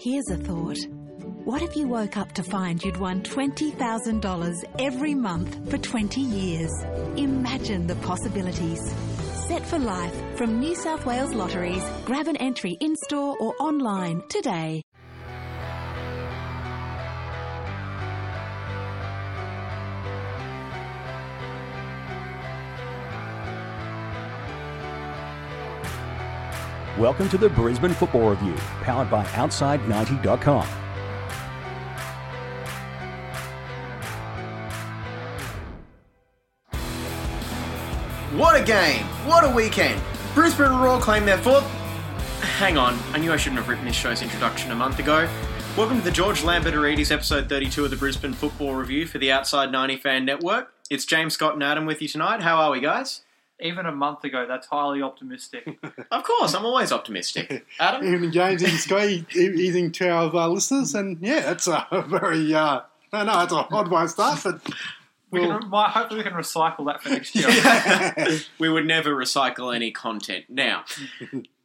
Here's a thought. What if you woke up to find you'd won $20,000 every month for 20 years? Imagine the possibilities. Set for life from New South Wales Lotteries. Grab an entry in store or online today. Welcome to the Brisbane Football Review, powered by Outside90.com. What a game! What a weekend! Brisbane Roar claim their fourth. Hang on, I knew I shouldn't have written this show's introduction a month ago. Welcome to the George Lambert Lambertarides episode 32 of the Brisbane Football Review for the Outside 90 Fan Network. It's James Scott and Adam with you tonight. How are we, guys? Even a month ago, that's highly optimistic. Of course, I'm always optimistic. Adam? Evening, James. Evening, Scott. E- Evening to our uh, listeners. And yeah, that's a very, uh, no, no, it's a odd way to start, but we well, can, might, hopefully, we can recycle that for next year. we would never recycle any content. Now,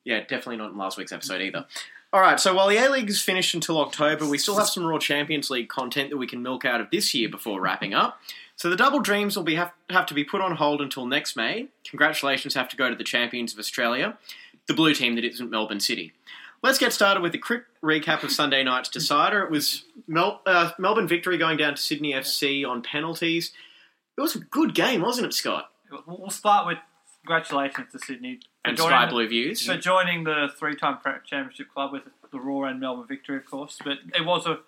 yeah, definitely not in last week's episode either. All right, so while the A League is finished until October, we still have some Roar Champions League content that we can milk out of this year before wrapping up. So the double dreams will be have, have to be put on hold until next May. Congratulations have to go to the champions of Australia, the blue team that isn't Melbourne City. Let's get started with a quick recap of Sunday night's decider. It was Mel, uh, Melbourne victory going down to Sydney FC on penalties. It was a good game, wasn't it, Scott? We'll start with congratulations to Sydney for And joining Sky the- Blue Views. for joining the three-time championship club with the Roar and Melbourne victory, of course. But it was a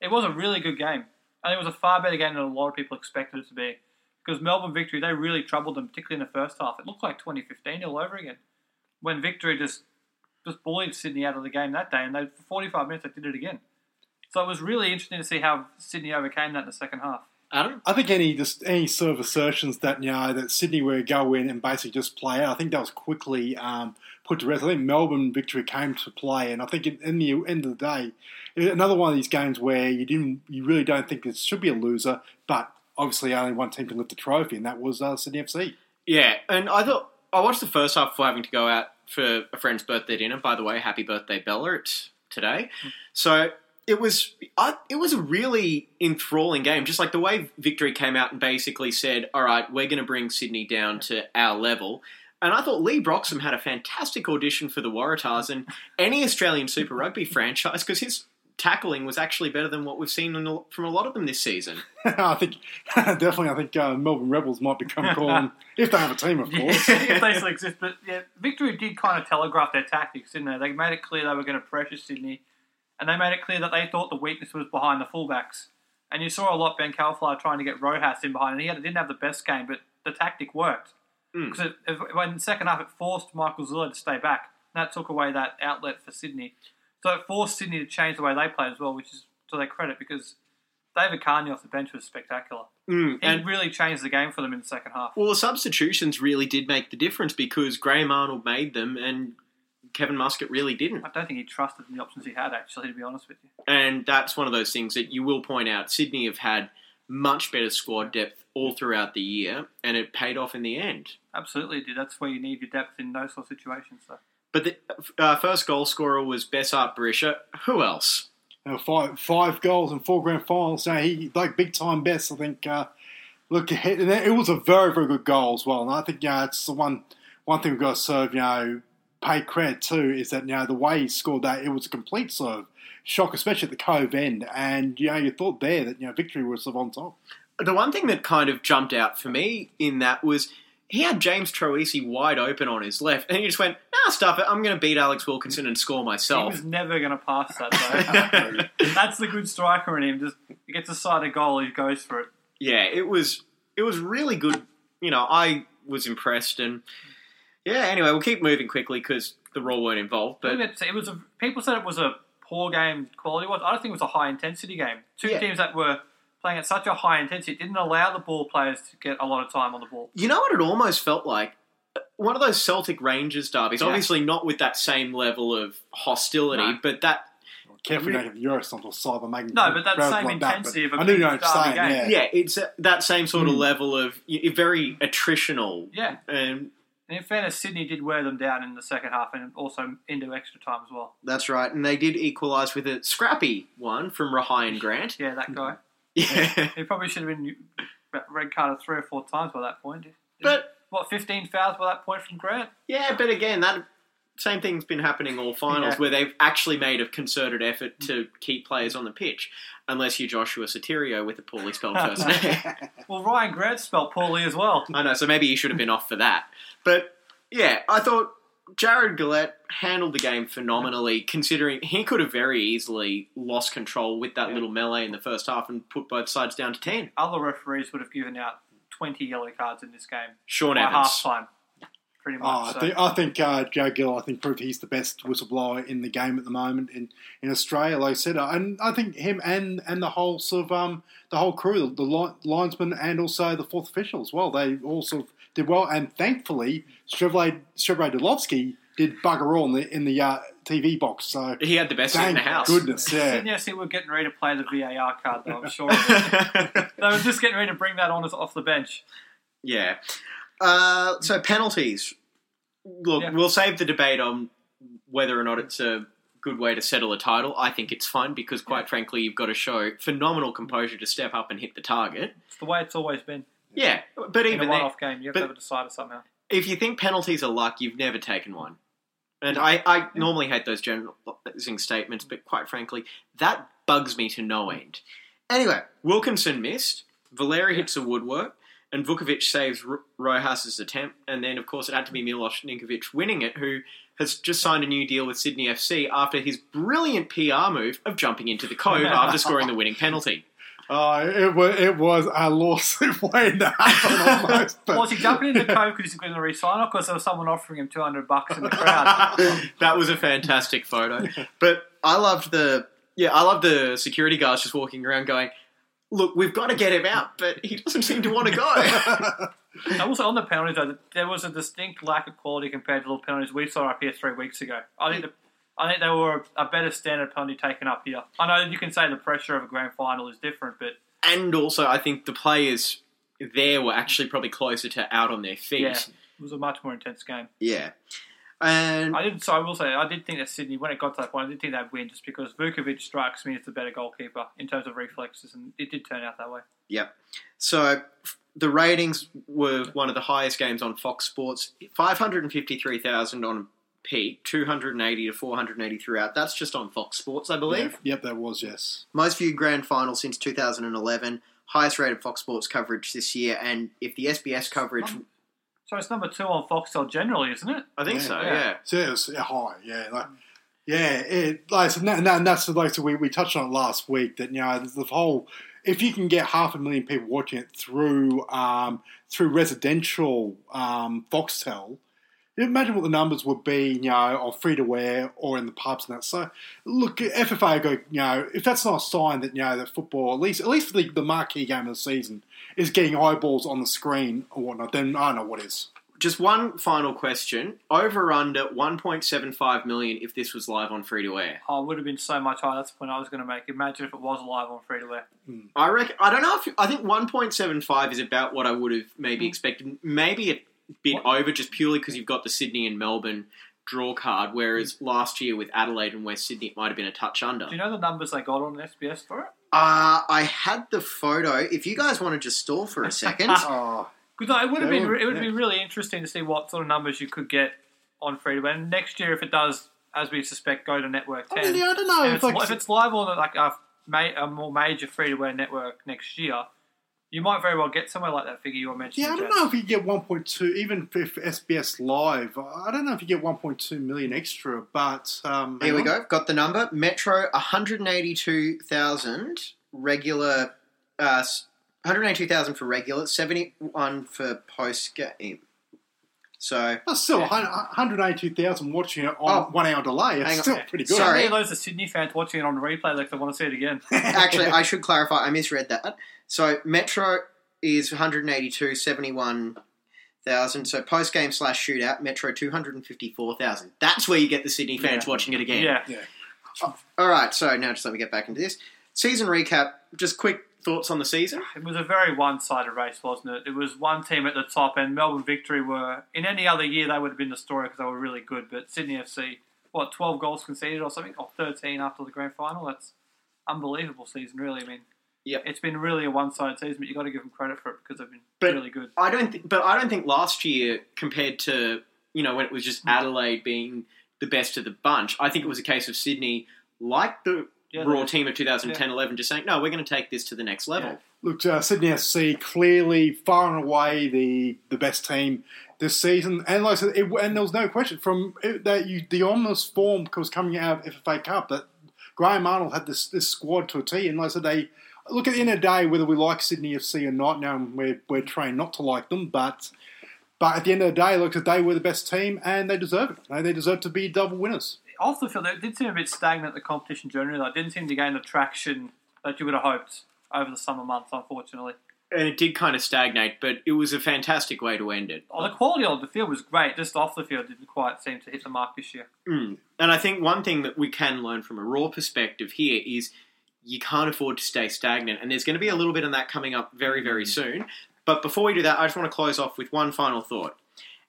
it was a really good game. I think it was a far better game than a lot of people expected it to be. Because Melbourne victory, they really troubled them, particularly in the first half. It looked like 2015 all over again. When victory just just bullied Sydney out of the game that day, and they for 45 minutes they did it again. So it was really interesting to see how Sydney overcame that in the second half. Adam? I think any just any sort of assertions that you know that Sydney were go in and basically just play out, I think that was quickly um, put to rest. I think Melbourne victory came to play, and I think in, in the end of the day, another one of these games where you didn't, you really don't think it should be a loser, but obviously only one team can lift the trophy, and that was uh, Sydney FC. Yeah, and I thought I watched the first half before having to go out for a friend's birthday dinner. By the way, happy birthday, Bella! It's today, so it was I, it was a really enthralling game. Just like the way Victory came out and basically said, "All right, we're going to bring Sydney down to our level." And I thought Leigh Broxham had a fantastic audition for the Waratahs and any Australian Super Rugby franchise because his tackling was actually better than what we've seen in a- from a lot of them this season. I think definitely, I think uh, Melbourne Rebels might become calling if they have a team, of course. if they still exist. But yeah, Victory did kind of telegraph their tactics, didn't they? They made it clear they were going to pressure Sydney, and they made it clear that they thought the weakness was behind the fullbacks. And you saw a lot Ben Khalfallah trying to get Rojas in behind, and he had, didn't have the best game, but the tactic worked. Mm. Because it, it, when second half, it forced Michael Zullo to stay back. And that took away that outlet for Sydney. So it forced Sydney to change the way they played as well, which is to their credit because David Carney off the bench was spectacular. Mm, He and really changed the game for them in the second half. Well, the substitutions really did make the difference because Graham Arnold made them and Kevin Muscat really didn't. I don't think he trusted in the options he had, actually, to be honest with you. And that's one of those things that you will point out. Sydney have had much better squad depth all throughout the year, and it paid off in the end. Absolutely, it did. That's where you need your depth in those sort of situations. So. But the uh, first goal scorer was Besart Berisha. Who else? You know, five five goals and four grand finals. So he like big time best. I think. Uh, look, ahead, and it was a very very good goal as well. And I think you know, it's the one one thing we've got to serve you know pay credit to is that you know the way he scored that it was a complete sort of shock, especially at the cove end. And you know you thought there that you know victory was sort of on top. The one thing that kind of jumped out for me in that was he had James Troisi wide open on his left, and he just went, "Nah, stuff it. I'm going to beat Alex Wilkinson and score myself. He was never going to pass that, though. That's the good striker in him. Just he gets a side a goal, he goes for it. yeah, it was it was really good. You know, I was impressed, and yeah. Anyway, we'll keep moving quickly because the Roar weren't involved, But but it was a, people said it was a poor game quality wise. I don't think it was a high intensity game. Two Yeah. teams that were playing at such a high intensity it didn't allow the ball players to get a lot of time on the ball. you know what it almost felt like. One of those Celtic Rangers derbies, Yeah. obviously not with that same level of hostility, No. but that Carefully don't have Eurostomp or Cyber Magnum. No, but that crowds same like intensity but of a I knew you big know what you're derby saying. game. Yeah. yeah, it's uh, that same sort of Mm. level of very attritional Yeah, and and in fairness, Sydney did wear them down in the second half and also into extra time as well. That's right, and they did equalise with a scrappy one from Rhyan Grant. Yeah, that guy. Yeah, He probably should have been red carded three or four times by that point. but what, 15 fouls by that point from Grant? yeah, but again, that same thing's been happening all finals Yeah. where they've actually made a concerted effort to keep players on the pitch, unless you're Jaushua Sotirio with a poorly spelled first name. Well, Rhyan Grant spelled poorly as well. I know, so maybe he should have been off for that. But yeah, I thought Jarred Gillett handled the game phenomenally, considering he could have very easily lost control with that Yeah. little melee in the first half and put both sides down to 10. Other referees would have given out 20 yellow cards in this game Sean Evans. half time. Pretty much. Oh, I think I think uh, Joe Gill. I think proved he's the best whistleblower in the game at the moment in, in Australia. Like I said, uh, and I think him and, and the whole sort of um, the whole crew, the li- linesman and also the fourth official as well. They all sort of did well, and thankfully, Strebre Strebre Delovski did bugger all in the in the uh, TV box. So He had the best seat in the house. goodness, yeah. Sydney FC were getting ready to play the VAR card, though, I'm sure. they were just getting ready to bring that on us off the bench. yeah. Uh, so penalties. Look, Yeah. we'll save the debate on whether or not it's a good way to settle a title. I think it's fun because, quite frankly, you've got to show phenomenal composure to step up and hit the target. It's the way it's always been. Yeah, but even In a one-off game, you have to have a decider somehow. if you think penalties are luck, you've never taken one. And I, I normally hate those generalizing statements, but quite frankly, that bugs me to no end. Anyway, Wilkinson missed, Valeri hits a woodwork, and Vukovic saves R- Rojas's attempt, and then, of course, it had to be Milos Ninkovic winning it, who has just signed a new deal with Sydney FC after his brilliant PR move of jumping into the cove after scoring the winning penalty. Uh, it was it was a lawsuit waiting to happen almost. But Was he jumping in the cove because he's going to resign or because there was someone offering him 200 bucks in the crowd? that was a fantastic photo. But I loved the yeah, I love the security guards just walking around going, "Look, we've got to get him out, but he doesn't seem to want to go." And also on the penalties, though, there was a distinct lack of quality compared to the penalties we saw up here three weeks ago. I think the, I think they were a better standard penalty taken up here. I know you can say the pressure of a grand final is different, but and also, I think the players there were actually probably closer to out on their feet. yeah, it was a much more intense game. Yeah. And I did. So I will say, I did think that Sydney, when it got to that point, I did think they'd win just because Vukovic strikes me as the better goalkeeper in terms of reflexes, and it did turn out that way. Yep. So the ratings were one of the highest games on Fox Sports. Five hundred and fifty-three thousand on peak, two hundred and eighty to four hundred and eighty throughout. That's just on Fox Sports, I believe. yep, that was yes. Most viewed grand final since 2011. Highest rated Fox Sports coverage this year, and if the SBS coverage, um, So it's number two on Foxtel generally, isn't it? I think Yeah. so. Yeah. Yeah. So it was high, yeah, like, yeah. It like so, and, that, and that's like so we, we touched on it last week that you know the whole if you can get half a million people watching it through um, through residential um, Foxtel, imagine what the numbers would be, you know, on free to wear or in the pubs and that. So look, FFA go, you know, if that's not a sign that you know that football, at least at least for the, the marquee game of the season, is getting eyeballs on the screen or whatnot, then I don't know what is. Just one final question: over under 1.75 million if this was live on free to air. Oh, it would have been so much higher. That's the point I was going to make. Imagine if it was live on free to wear. Hmm. I reckon. I don't know if I think 1.75 is about what I would have maybe hmm. expected. Maybe a bit What? over, just purely because you've got the Sydney and Melbourne draw card. Whereas last year with Adelaide and West Sydney, it might have been a touch under. Do you know the numbers they got on SBS for it? Uh, I had the photo. If you guys want to just stall for a second. Oh, Because no, it would have been would, it would yeah. be really interesting to see what sort of numbers you could get on free to wear. And next year, if it does, as we suspect, go to network I, ten. mean, yeah, I don't know and if it's, like li- if it's live on like a, ma- a more major free to wear network next year, you might very well get somewhere like that figure you were mentioning. Yeah, I don't Jess. know if you get 1.2, even if SBS Live, I don't know if you get 1.2 million extra, but. Um, Here we on. go. Got the number. Metro, 182,000 regular. Uh, 182,000 for regular, 71 for post game. So, That's still Yeah. 182,000 watching it on Oh. one hour delay. It's Hang on. still pretty good. How Sorry. many of those are Sydney fans watching it on replay like they want to see it again? actually, I should clarify. I misread that. So, Metro is 182, 71,000. So, post game slash shootout, Metro 254,000. That's where you get the Sydney fans Yeah. watching it again. yeah. Yeah. All right, so now just let me get back into this. Season recap, just quick thoughts on the season? It was a very one-sided race, wasn't it? It was one team at the top, and Melbourne Victory were. In any other year, they would have been the story because they were really good. But Sydney FC, what twelve goals conceded or something, or thirteen after the grand final. That's unbelievable season, really. I mean, yeah, it's been really a one-sided season, but you have got to give them credit for it because they've been But- really good. I don't, th- but I don't think last year compared to you know when it was just hmm. Adelaide being the best of the bunch. I think it was a case of Sydney, like the Yeah, Roar team of 2010-11, just saying no, we're going to take this to the next level. Yeah. Look, uh, Sydney SC clearly far and away the, the best team this season, and like I said, it, and there was no question from it, that you the ominous form was coming out of FFA Cup that Graham Arnold had this this squad to a T, and like I said, they look at the end of the day whether we like Sydney FC or not. Now we're we're trained not to like them, but but at the end of the day, look, they were the best team and they deserve it. They deserve to be double winners. Off the field, it did seem a bit stagnant. The competition generally, though, it didn't seem to gain the traction that you would have hoped over the summer months. Unfortunately. And it did kind of stagnate, but it was a fantastic way to end it. Oh, the quality of the field was great. Just off the field, didn't quite seem to hit the mark this year. Mm. And I think one thing that we can learn from a Roar perspective here is you can't afford to stay stagnant. And there's going to be a little bit of that coming up very, very soon. But before we do that, I just want to close off with one final thought.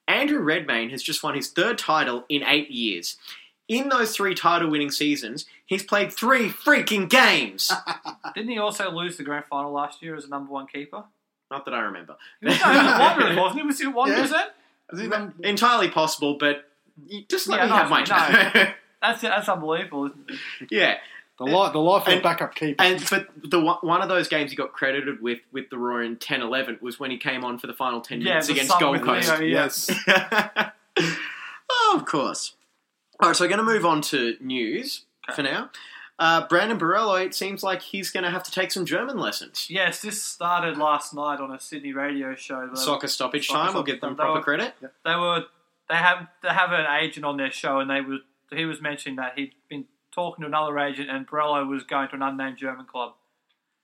Andrew Redmayne has just won his third title in eight years. In those three title winning seasons, he's played three freaking games. Didn't he also lose the grand final last year as a number one keeper? Not that I remember. He was, no, he was at Wanderers, wasn't he? Was he at Wanderers Yeah. then? Entirely possible, but just let Yeah, me no, have my no. time. That's that's unbelievable. Isn't it? yeah. The, li- the life of a backup keeper. And but the one one of those games he got credited with with the Roar in 10-11 was when he came on for the final ten Yeah, minutes the against Gold Coast. Leo, yeah. yes. oh, of course. All right, so we're going to move on to news for now. Uh, Brandon Borrello, it seems like he's going to have to take some German lessons. Yes, this started last night on a Sydney radio show. Soccer stoppage Soccer time. We'll give them proper were- credit. They were they have they have an agent on their show, and they were he was mentioning that he'd been talking to another agent, and Borrello was going to an unnamed German club.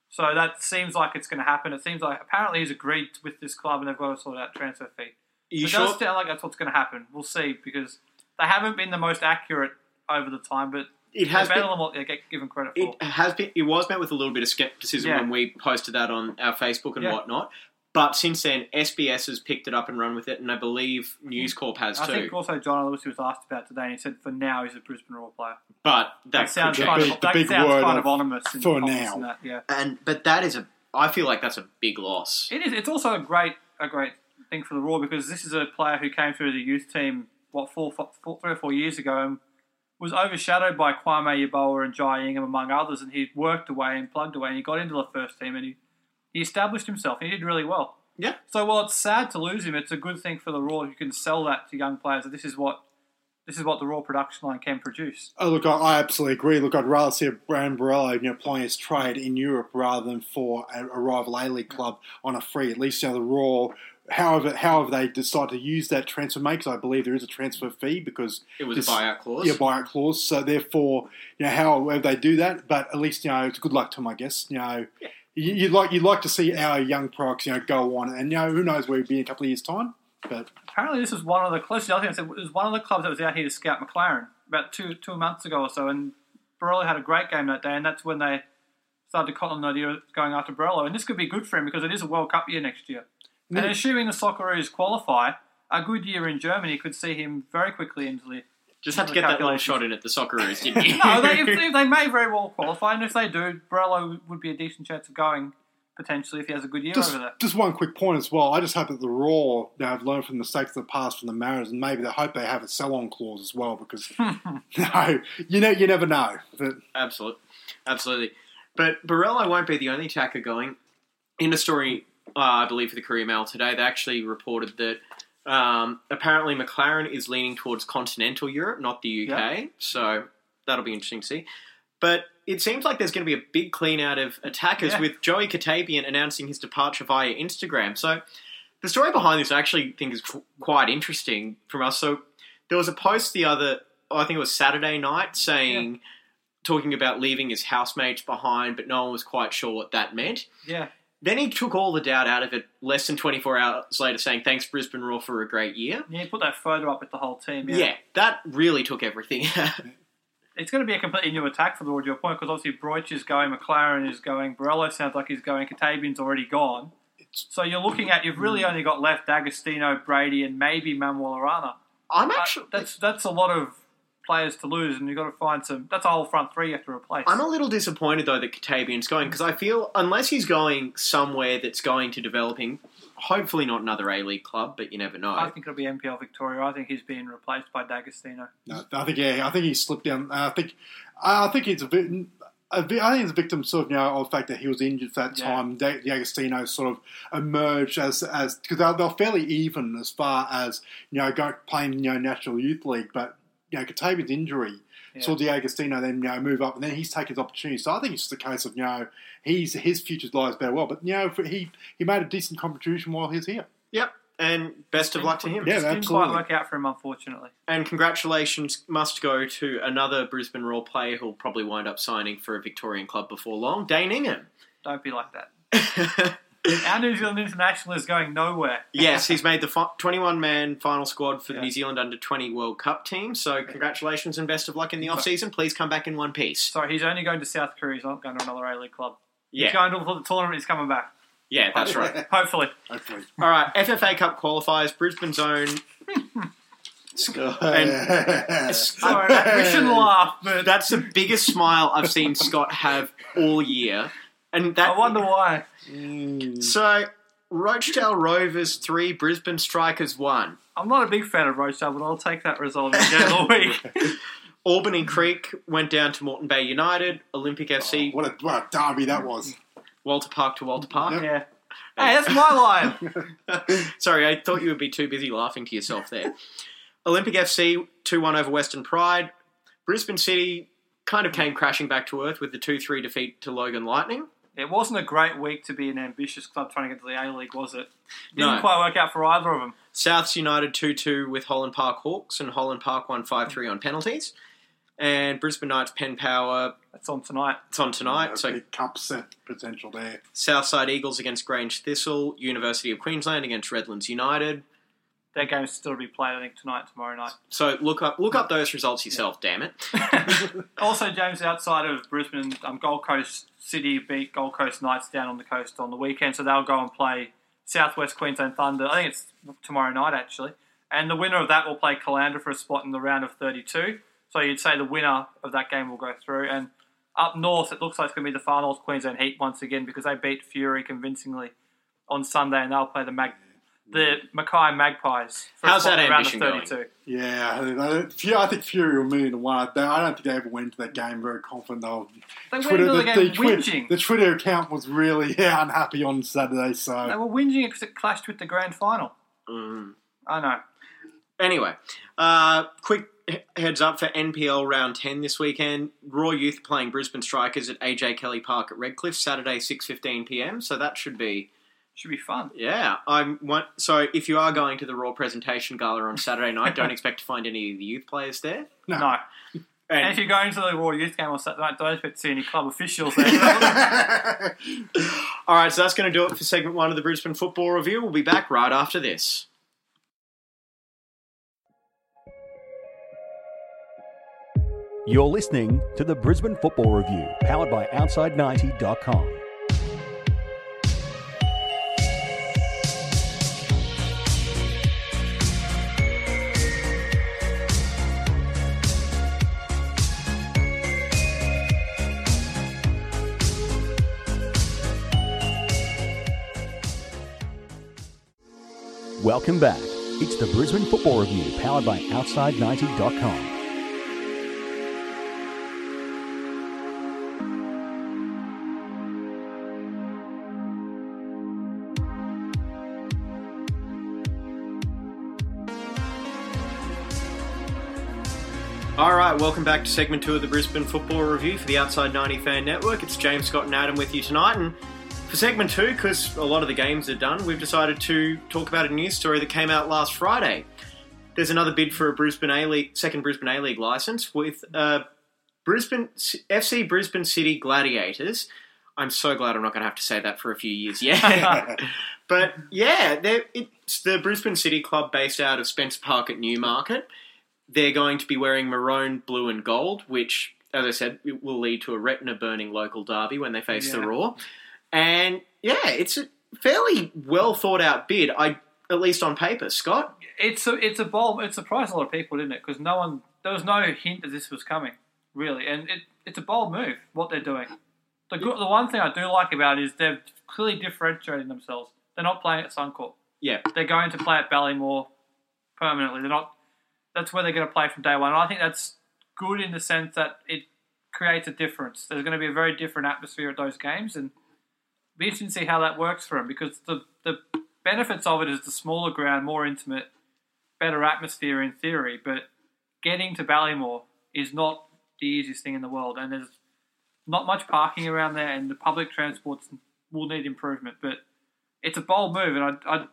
So that seems like it's going to happen. It seems like apparently he's agreed with this club, and they've got to sort out transfer fee. You it sure? does sound like that's what's going to happen. We'll see because they haven't been the most accurate over the time, but It has better been. than what they get given credit for. It has been. It was met with a little bit of skepticism Yeah. when we posted that on our Facebook and Yeah. whatnot. But since then, SBS has picked it up and run with it, and I believe News Corp has I too. think also John Lewis was asked about today, and he said for now he's a Brisbane Roar player. but that, That sounds could kind of the that big sounds word kind of of ominous for comments now. that, yeah. and but that is a. I feel like that's a big loss. It is. It's also a great, a great thing for the Roar because this is a player who came through the youth team what four, four, three or four years ago and was overshadowed by Kwame Yeboah and Jai Ingham among others, and he worked away and plugged away, and he got into the first team and he he established himself. and He did really well. Yeah. So while it's sad to lose him, it's a good thing for the Roar. You can sell that to young players. That this is what this is what the Roar production line can produce. Oh, look, I, I absolutely agree. Look, I'd rather see a Brand Borrello, you know, playing his trade in Europe rather than for a, a rival A League club on a free. At least, you know, the Roar. However, however they decide to use that transfer make, 'cause I believe there is a transfer fee because It was this- a buyout clause. yeah, buyout clause. So therefore, you know, however they do that, but at least you know it's good luck to them, I guess. You know, you, you'd like you'd like to see our young products, you know, go on, and you know, who knows where we'd be in a couple of years' time. But apparently this was one of the clubs. The other thing I said it was one of the clubs that was out here to scout Maclaren about two two months ago or so, and Borrello had a great game that day, and that's when they started to cotton the idea of going after Borrello. And this could be good for him because it is a World Cup year next year. And assuming the Socceroos qualify, a good year in Germany could see him very quickly into the. Just had to get that little shot in at the Socceroos, didn't you? No, they, if they, they may very well qualify, and if they do, Borrello would be a decent chance of going potentially if he has a good year just, over there. just one quick point as well. I just hope that the Roar you know, have learned from the mistakes of the past from the Mariners, and maybe they hope they have a sell-on clause as well because no, you know, you never know. But Absolutely, absolutely. But Borrello won't be the only attacker going. In a story, uh, I believe for the Courier Mail today, they actually reported that um, apparently Maclaren is leaning towards continental Europe, not the UK. So that'll be interesting to see. But it seems like there's going to be a big clean out of attackers Yeah. with Joey Katebian announcing his departure via Instagram. So the story behind this I actually think is qu- quite interesting from us. So there was a post the other, I think it was Saturday night, saying talking about leaving his housemates behind, but no one was quite sure what that meant. Yeah. Then he took all the doubt out of it less than 24 hours later, saying, Thanks, Brisbane Roar, for a great year. Yeah, he put that photo up with the whole team. Yeah, that really took everything. it's going to be a completely new attack for the Roar, to your point, because obviously Broich is going, Maclaren is going, Borrello sounds like he's going, Katebian's already gone. So you're looking at, you've really only got left D'Agostino, Brady, and maybe Manuel Arana. I'm Uh, actually that's that's a lot of players to lose, and you've got to find some. That's a whole front three you have to replace. I'm a little disappointed though that Katebian's going because I feel unless he's going somewhere that's going to developing, hopefully not another A League club, but you never know. I think it'll be NPL Victoria. I think he's being replaced by D'Agostino. No, I think yeah, I think he slipped down. Uh, I think uh, I think it's a bit. I think it's a victim sort of you know of the fact that he was injured for that Yeah. time. Da- D'Agostino sort of emerged as as because they're, they're fairly even as far as you know going playing you know national youth league, but you know Katebian's injury Yeah. saw D'Agostino then you know move up, and then he's taken his opportunity. So I think it's just a case of you know he's his future lies better well, but you know for- he he made a decent contribution while he's here. Yep, and best of luck to him. Yeah, Just didn't absolutely. quite work out for him, unfortunately. And congratulations must go to another Brisbane Roar player who'll probably wind up signing for a Victorian club before long, Dane Ingham. Don't be like that. Our New Zealand international is going nowhere. yes, he's made the fi- 21 man final squad for the Yeah. New Zealand under 20 World Cup team. So, congratulations and best of luck in the off season. Please come back in one piece. Sorry, he's only going to South Korea. He's not going to another A League club. He's Yeah, going to the tournament. He's coming back. yeah, that's right. Hopefully. Hopefully. All right, FFA Cup qualifiers, Brisbane's own. And Sorry, we shouldn't laugh, but that's the biggest smile I've seen Scott have all year. And that I wonder why. Mm. So, Rochdale Rovers three, Brisbane Strikers one. I'm not a big fan of Rochdale, but I'll take that result any day of the week. Albany Creek went down to Moreton Bay United. Olympic FC, oh, what a what a derby that was. Walter Park to Walter Park. Yep. yeah. Hey, that's my line. Sorry, I thought you would be too busy laughing to yourself there. Olympic FC 2 1 over Western Pride. Brisbane City kind of came crashing back to earth with the 2 3 defeat to Logan Lightning. It wasn't a great week to be an ambitious club trying to get to the A League, was it? Didn't No. quite work out for either of them. Souths United 2 2 with Holland Park Hawks, and Holland Park won 5 3 on penalties. And Brisbane Knights Pen Power, That's on tonight. it's on tonight. Yeah, So big cup set potential there. Southside Eagles against Grange Thistle, University of Queensland against Redlands United. Their game's still to be played, I think, tonight, tomorrow night. So look up look up those results yourself, damn it. also, James, outside of Brisbane, um, Gold Coast City beat Gold Coast Knights down on the coast on the weekend, so they'll go and play Southwest Queensland Thunder. I think it's tomorrow night, actually. And the winner of that will play Caloundra for a spot in the round of 32. So you'd say the winner of that game will go through. And up north, it looks like it's going to be the Far North Queensland Heat once again because they beat Fury convincingly on Sunday, and they'll play the Mag- the Mackay Magpies. For How's that in the round of ambition going? Yeah, I, I, I think Fury will million to one. I don't think they ever went into that game very confident. They'll They went Twitter, into the, game Twitter, whinging. the Twitter account was really yeah, unhappy on Saturday. So They were whinging because it clashed with the grand final. Mm. I know. Anyway, uh, quick heads up for NPL round 10 this weekend. Roar Youth playing Brisbane Strikers at AJ Kelly Park at Redcliffe, Saturday 6:15 p.m. So that should be Should be fun. yeah. I'm one, so if you are going to the Roar presentation gala on Saturday night, don't expect to find any of the youth players there. no. No. And if you're going to the Roar Youth game on Saturday night, don't expect to see any club officials there. all right, so that's going to do it for segment one of the Brisbane Football Review. We'll be back right after this. You're listening to the Brisbane Football Review, powered by Outside90.com. Welcome back. It's the Brisbane Football Review, powered by Outside90.com. All right, welcome back to segment two of the Brisbane Football Review for the Outside 90 Fan Network. It's James Scott and Adam with you tonight. And for segment two, because a lot of the games are done, we've decided to talk about a news story that came out last Friday. There's another bid for a Brisbane A League, second Brisbane A League license with uh, Brisbane FC Brisbane City Gladiators. I'm so glad I'm not going to have to say that for a few years. yet. but yeah, it's the Brisbane City club based out of Spencer Park at Newmarket. they're going to be wearing maroon, blue, and gold, which, as I said, will lead to a retina burning local derby when they face the Yeah. Raw. And yeah, it's a fairly well thought out bid. I at least on paper, Scott. It's a it's a bold. It surprised a lot of people, didn't it? Because no one there was no hint that this was coming, really, and it, it's a bold move what they're doing. The good, the one thing I do like about it is they're clearly differentiating themselves. They're not playing at Suncorp. Yeah, They're going to play at Ballymore permanently. They're not. That's where they're going to play from day one. And I think that's good in the sense that it creates a difference. There's going to be a very different atmosphere at those games, and be interesting to see how that works for them because the the benefits of it is the smaller ground, more intimate, better atmosphere in theory, but getting to Ballymore is not the easiest thing in the world, and there's not much parking around there, and the public transports will need improvement. But it's a bold move, and I, I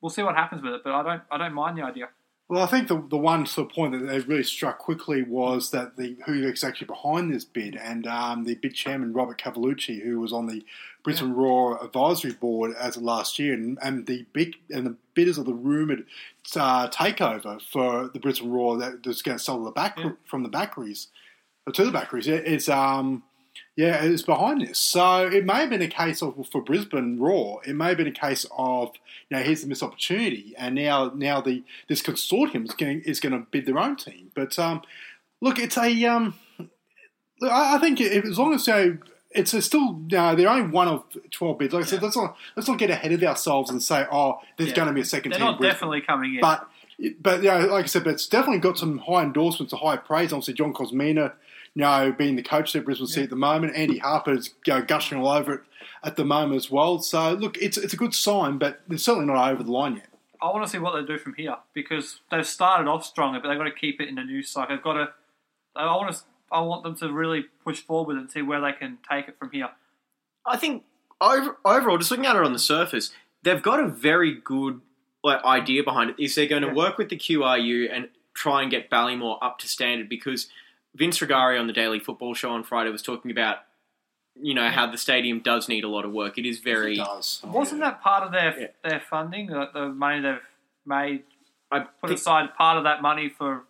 we'll see what happens with it. But I don't I don't mind the idea. Well, I think the the one sort of point that they really struck quickly was that the who is actually behind this bid, and um, the bid chairman Robert Cavallucci, who was on the Brisbane Roar advisory board as of last year, and, and the big and the bidders of the rumored uh, takeover for the Brisbane Roar that was going to sell the back Yeah. from the Bakries uh, to the it's um. Yeah, it's behind this. So it may have been a case of for Brisbane Roar. It may have been a case of you know here's the missed opportunity, and now now the this consortium is going is going to bid their own team. But um, look, it's a um, I, I think it, as long as you know, it's a still uh, they're only one of twelve bids. Like I said, let's not let's not get ahead of ourselves and say oh there's Yeah. going to be a 2nd They're team. not Brisbane. definitely coming in. But but you know, like I said, but it's definitely got some high endorsements, a high praise. Obviously, John Kosmina, you know, being the coach at Brisbane City at the moment. Andy Harper's you know, gushing all over it at the moment as well. So look, it's it's a good sign, but they're certainly not over the line yet. I want to see what they do from here because they've started off stronger, but they've got to keep it in the news cycle. They've got to. I want to. I want them to really push forward and see where they can take it from here. I think over, overall, just looking at it on the surface, they've got a very good like idea behind it. Is they're going to Yeah. work with the QRU and try and get Ballymore up to standard because Vince Rugari on the Daily Football Show on Friday was talking about you know how the stadium does need a lot of work. It is very. It does. Wasn't that part of their Yeah. their funding? The, the money they've made I, put think- aside part of that money for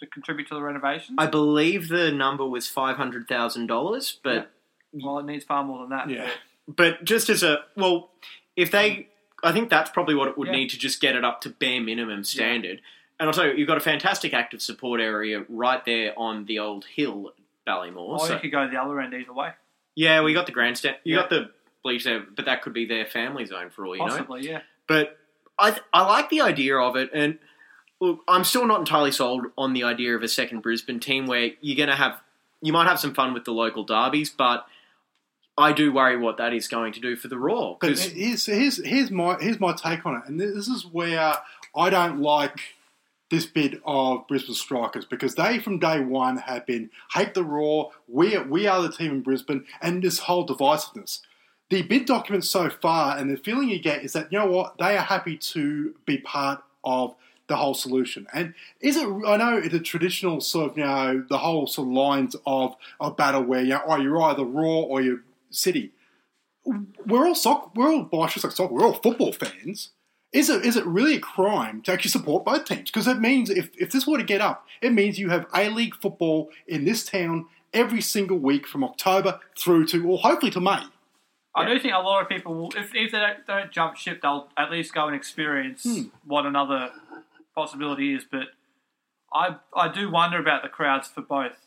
to contribute to the renovations. I believe the number was five hundred thousand dollars, but well, it needs far more than that. Yeah. but just as a well, if they, I think that's probably what it would Yeah. need to just get it up to bare minimum standard. And I'll tell you, you've got a fantastic active support area right there on the old hill, at Ballymore. Or so- you could go the other end either way. yeah, we got the grandstand, you Yeah. got the bleach there, but that could be their family zone for all you know. Possibly, yeah. But I th- I like the idea of it, and look, I'm still not entirely sold on the idea of a second Brisbane team where you're going to have you might have some fun with the local derbies, but I do worry what that is going to do for the Roar But because here's, here's, here's, my, here's my take on it. And this is where I don't like this bit of Brisbane Strikers because they, from day one, have been hate the Roar, we, we are the team in Brisbane, and this whole divisiveness. The bid documents so far, and the feeling you get is that, you know what, they are happy to be part of the whole solution. And is it? I know it's a traditional sort of you know the whole sort of lines of a battle where you know, oh you're either Roar or you're City. We're all soccer. We're all say soccer. We're all football fans. Is it is it really a crime to actually support both teams? Because it means if if this were to get up, it means you have A League football in this town every single week from October through to or hopefully to May. I do think a lot of people will, if, if they don't, don't jump ship, they'll at least go and experience Hmm. what another possibility is. But I I do wonder about the crowds for both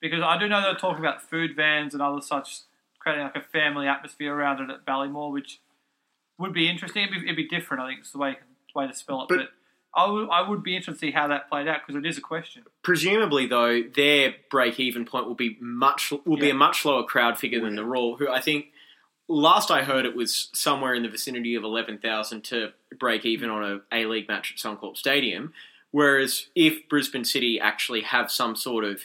because I do know they're talking about food vans and other such, creating like a family atmosphere around it at Ballymore, which would be interesting. It'd be, it'd be different, I think, it's the way way to spell it. But- But, I would be interested to see how that played out because it is a question. presumably though their break even point will be much will be a much lower crowd figure than the Roar, who I think last I heard it was somewhere in the vicinity of eleven thousand to break even on a A League match at Suncorp Stadium. Whereas if Brisbane City actually have some sort of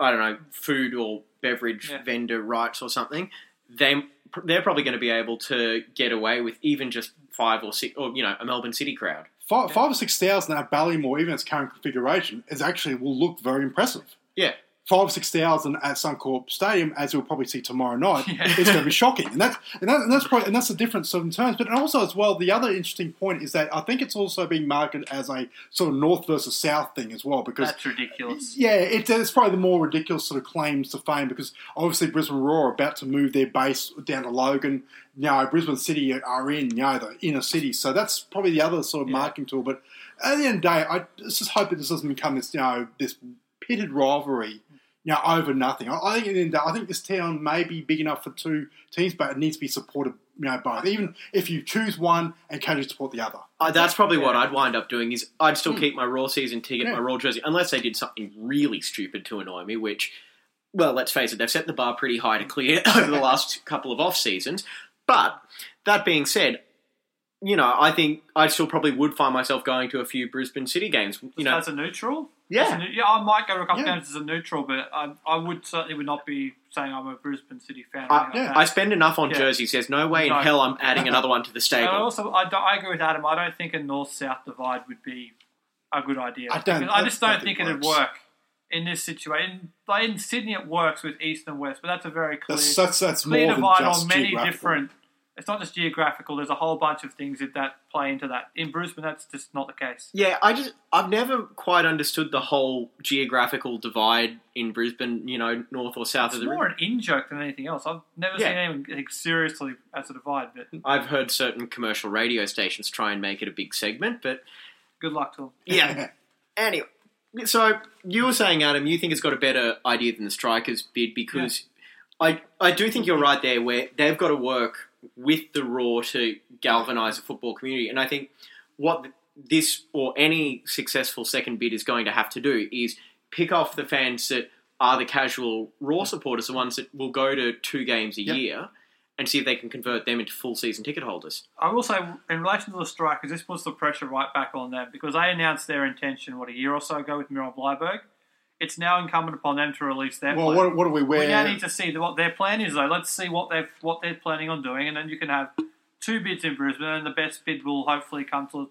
I don't know food or beverage Yeah. vendor rights or something, they they're probably going to be able to get away with even just five or six or you know a Melbourne City crowd. Five, five or six thousand at Ballymore, even its current configuration, is actually will look very impressive. Yeah, five six thousand at Suncorp Stadium, as we'll probably see tomorrow night, Yeah. it's going to be shocking, and that's and, that, and that's probably, and that's the difference in terms. But also as well, the other interesting point is that I think it's also being marketed as a sort of north versus south thing as well, because That's ridiculous. yeah, it, it's probably the more ridiculous sort of claims to fame because obviously Brisbane Roar are about to move their base down to Logan. You know, Brisbane City are in, you know, the inner city. So that's probably the other sort of Yeah. marketing tool. But at the end of the day, I just hope that this doesn't become this, you know, this pitted rivalry, you know, over nothing. I, I think at the end of the day, I think this town may be big enough for two teams, but it needs to be supported, you know, both. Even if you choose one and casually support the other. Uh, that's probably what I'd wind up doing. Is I'd still keep my Roar season ticket, Yeah. my Roar jersey, unless they did something really stupid to annoy me. Which, well, let's face it, they've set the bar pretty high to clear over the last couple of off seasons. But that being said, you know, I think I still probably would find myself going to a few Brisbane City games. You know, as a neutral. Yeah. A yeah. I might go to a couple Yeah. games as a neutral, but I, I would certainly would not be saying I'm a Brisbane City fan. I, yeah. I spend enough on Yeah. jerseys. There's no way in No. hell I'm adding another one to the And stable. also, I, don't, I agree with Adam. I don't think a north-south divide would be a good idea. I don't- I just don't think it'd work in this situation. Like in Sydney, it works with east and west, but that's a very clear, That's, that's, that's clear divide on many geographical. different. It's not just geographical. There's a whole bunch of things that, that play into that. In Brisbane, that's just not the case. Yeah, I just I've never quite understood the whole geographical divide in Brisbane. You know, north or south It's of the more an in joke than anything else. I've never Yeah. seen anyone take seriously as a divide, but I've heard certain commercial radio stations try and make it a big segment, but good luck to them. yeah. anyway, so you were saying, Adam, you think it's got a better idea than the Strikers bid because I I do think you're right there, where they've got to work with the Roar to galvanise the football community, and I think what this or any successful second bid is going to have to do is pick off the fans that are the casual Roar mm-hmm. supporters, the ones that will go to two games a Yep. year, and see if they can convert them into full season ticket holders. I will say, in relation to the strikers, this puts the pressure right back on them because they announced their intention, what, a year or so ago with Miron Bleiberg. It's now incumbent upon them to release their Well, plan. what, what do we wear? we now need to see what their plan is, though. Let's see what they've what they're planning on doing, and then you can have two bids in Brisbane, and the best bid will hopefully come to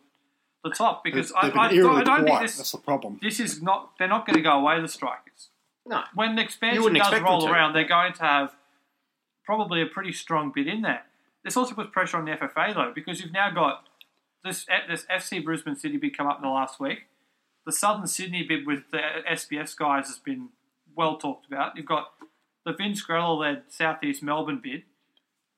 the top. Because I, They've been I, don't- eerily I don't think this That's the problem. this is not. They're not going to go away. The strikers. No. When the expansion does roll around, they're going to have probably a pretty strong bid in there. This also puts pressure on the FFA though, because you've now got this this FC Brisbane City bid come up in the last week. The Southern Sydney bid with the SBS guys has been well talked about. You've got the Vince Grella led Southeast Melbourne bid.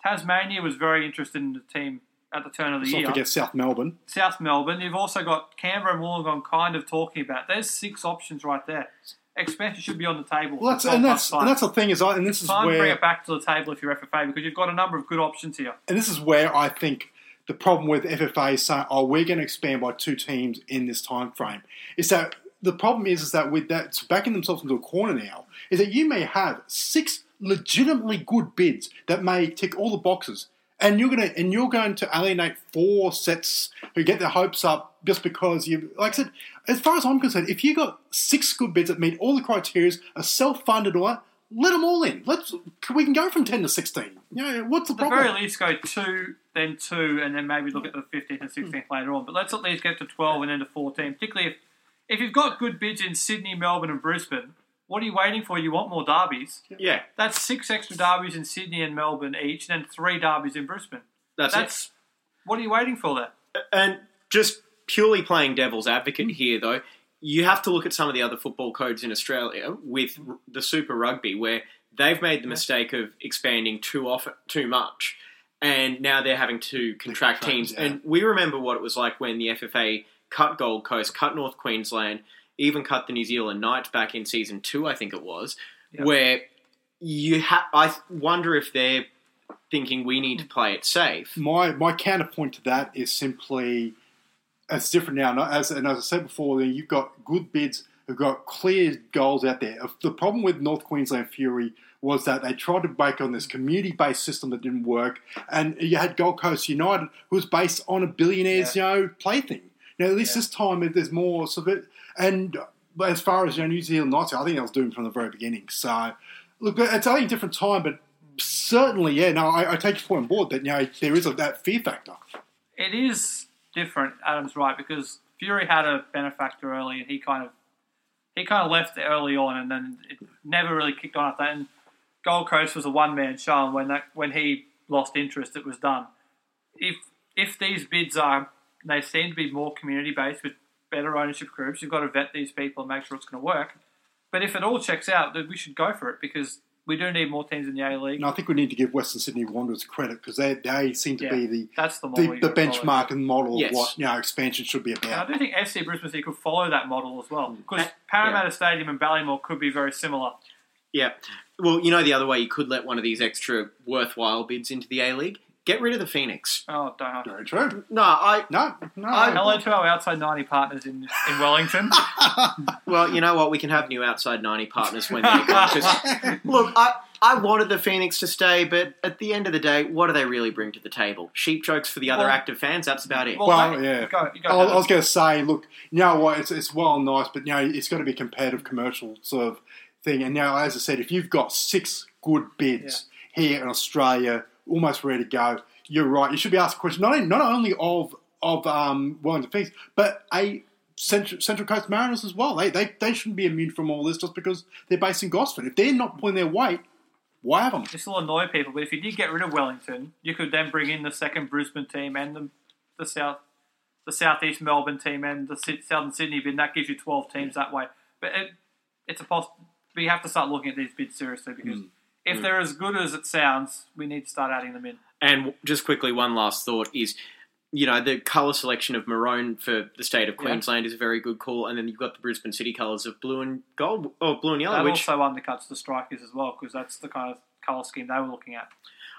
Tasmania was very interested in the team at the turn of the Let's not forget South Melbourne. South Melbourne. You've also got Canberra and Wollongong kind of talking about. There's six options right there. Expansion should be on the table. Well, that's and that's and that's the thing is, I, and this is time. Time to bring it back to the table if you're FFA because you've got a number of good options here. and this is where I think the problem with FFA saying, "Oh, we're going to expand by two teams in this time frame." Is that the problem is is that with that it's backing themselves into a corner now is that you may have six legitimately good bids that may tick all the boxes, and you're gonna and you're going to alienate four sets who get their hopes up just because you like I said. As far as I'm concerned, if you've got six good bids that meet all the criteria, are self-funded or let them all in. Let's we can go from ten to sixteen. You know, what's the problem? At the problem? very least, go two, then two, and then maybe look at the 15th and 16th hmm. later on. But let's at least get to 12 and then to 14. Particularly if, if you've got good bids in Sydney, Melbourne, and Brisbane, what are you waiting for? You want more derbies. Yeah, That's six extra derbies in Sydney and Melbourne each, and then three derbies in Brisbane. that's, That's what are you waiting for there? And just purely playing devil's advocate hmm. here, though, you have to look at some of the other football codes in Australia with the Super Rugby, where they've made the mistake of expanding too often, too much, and now they're having to contract Contract, teams. yeah. And we remember what it was like when the FFA cut Gold Coast, cut North Queensland, even cut the New Zealand Knights back in season two, I think it was, Yeah. where you have. I wonder if they're thinking we need mm. to play it safe. my my counterpoint to that is simply it's different now. Not As and as I said before, you've got good bids who've got clear goals out there. The problem with North Queensland Fury was that they tried to bake on this community-based system that didn't work, and you had Gold Coast United, who was based on a billionaire's you know plaything. Now at least Yeah. this time there's more sort of it, and as far as you know, New Zealand Knights, I think that was doomed from the very beginning. So look, it's only a different time, but certainly, yeah, no, I, I take your point on board that you know there is a, that fear factor. It is different. Adam's right because Fury had a benefactor early, and he kind of he kind of left early on, and then it never really kicked on after that. And Gold Coast was a one man show, and when that when he lost interest, it was done. If if these bids are they seem to be more community based with better ownership groups, you've got to vet these people and make sure it's going to work. But if it all checks out, then we should go for it because we do need more teams in the A League. And I think we need to give Western Sydney Wanderers credit because they, they seem to Yeah, be the That's the model. the, the gotta follow. benchmark and model Yes. of what you know expansion should be And I do think FC Brisbane City could follow that model as well because Uh, Parramatta Stadium and Ballymore could be very similar. Yeah. Well, you know the other way you could let one of these extra worthwhile bids into the A League? Get rid of the Phoenix. Oh, don't. Very true. No, I. No, no. I- Hello to our outside 90 partners in, in Wellington. Well, you know what? We can have new outside 90 partners when they come. 'cause- look, I, I wanted the Phoenix to stay, but at the end of the day, what do they really bring to the table? Sheep jokes for the other Well- active fans, that's about it. Well, Well, mate, yeah. You go, you go I was, I was going to say, look, you know what? It's it's well and nice, but you know it's got to be a competitive commercial sort of thing. And now, as I said, if you've got six good bids here in Australia, almost ready to go, you're right. You should be asked a question not only, not only of of um, Wellington Phoenix, but a Central, Central Coast Mariners as well. They, they they shouldn't be immune from all this just because they're based in Gosford. If they're not pulling their weight, why have them? This will annoy people, but if you did get rid of Wellington, you could then bring in the second Brisbane team and the, the South, the Southeast Melbourne team and the Southern Sydney bid. And that gives you twelve teams that way. But it, it's a poss- We have to start looking at these bids seriously because if hmm. they're as good as it sounds, we need to start adding them in. And just quickly, one last thought is, you know, the colour selection of maroon for the state of. Queensland is a very good call, and then you've got the Brisbane City colours of blue and gold, or blue and yellow, that which... also undercuts the strikers as well because that's the kind of colour scheme they were looking at.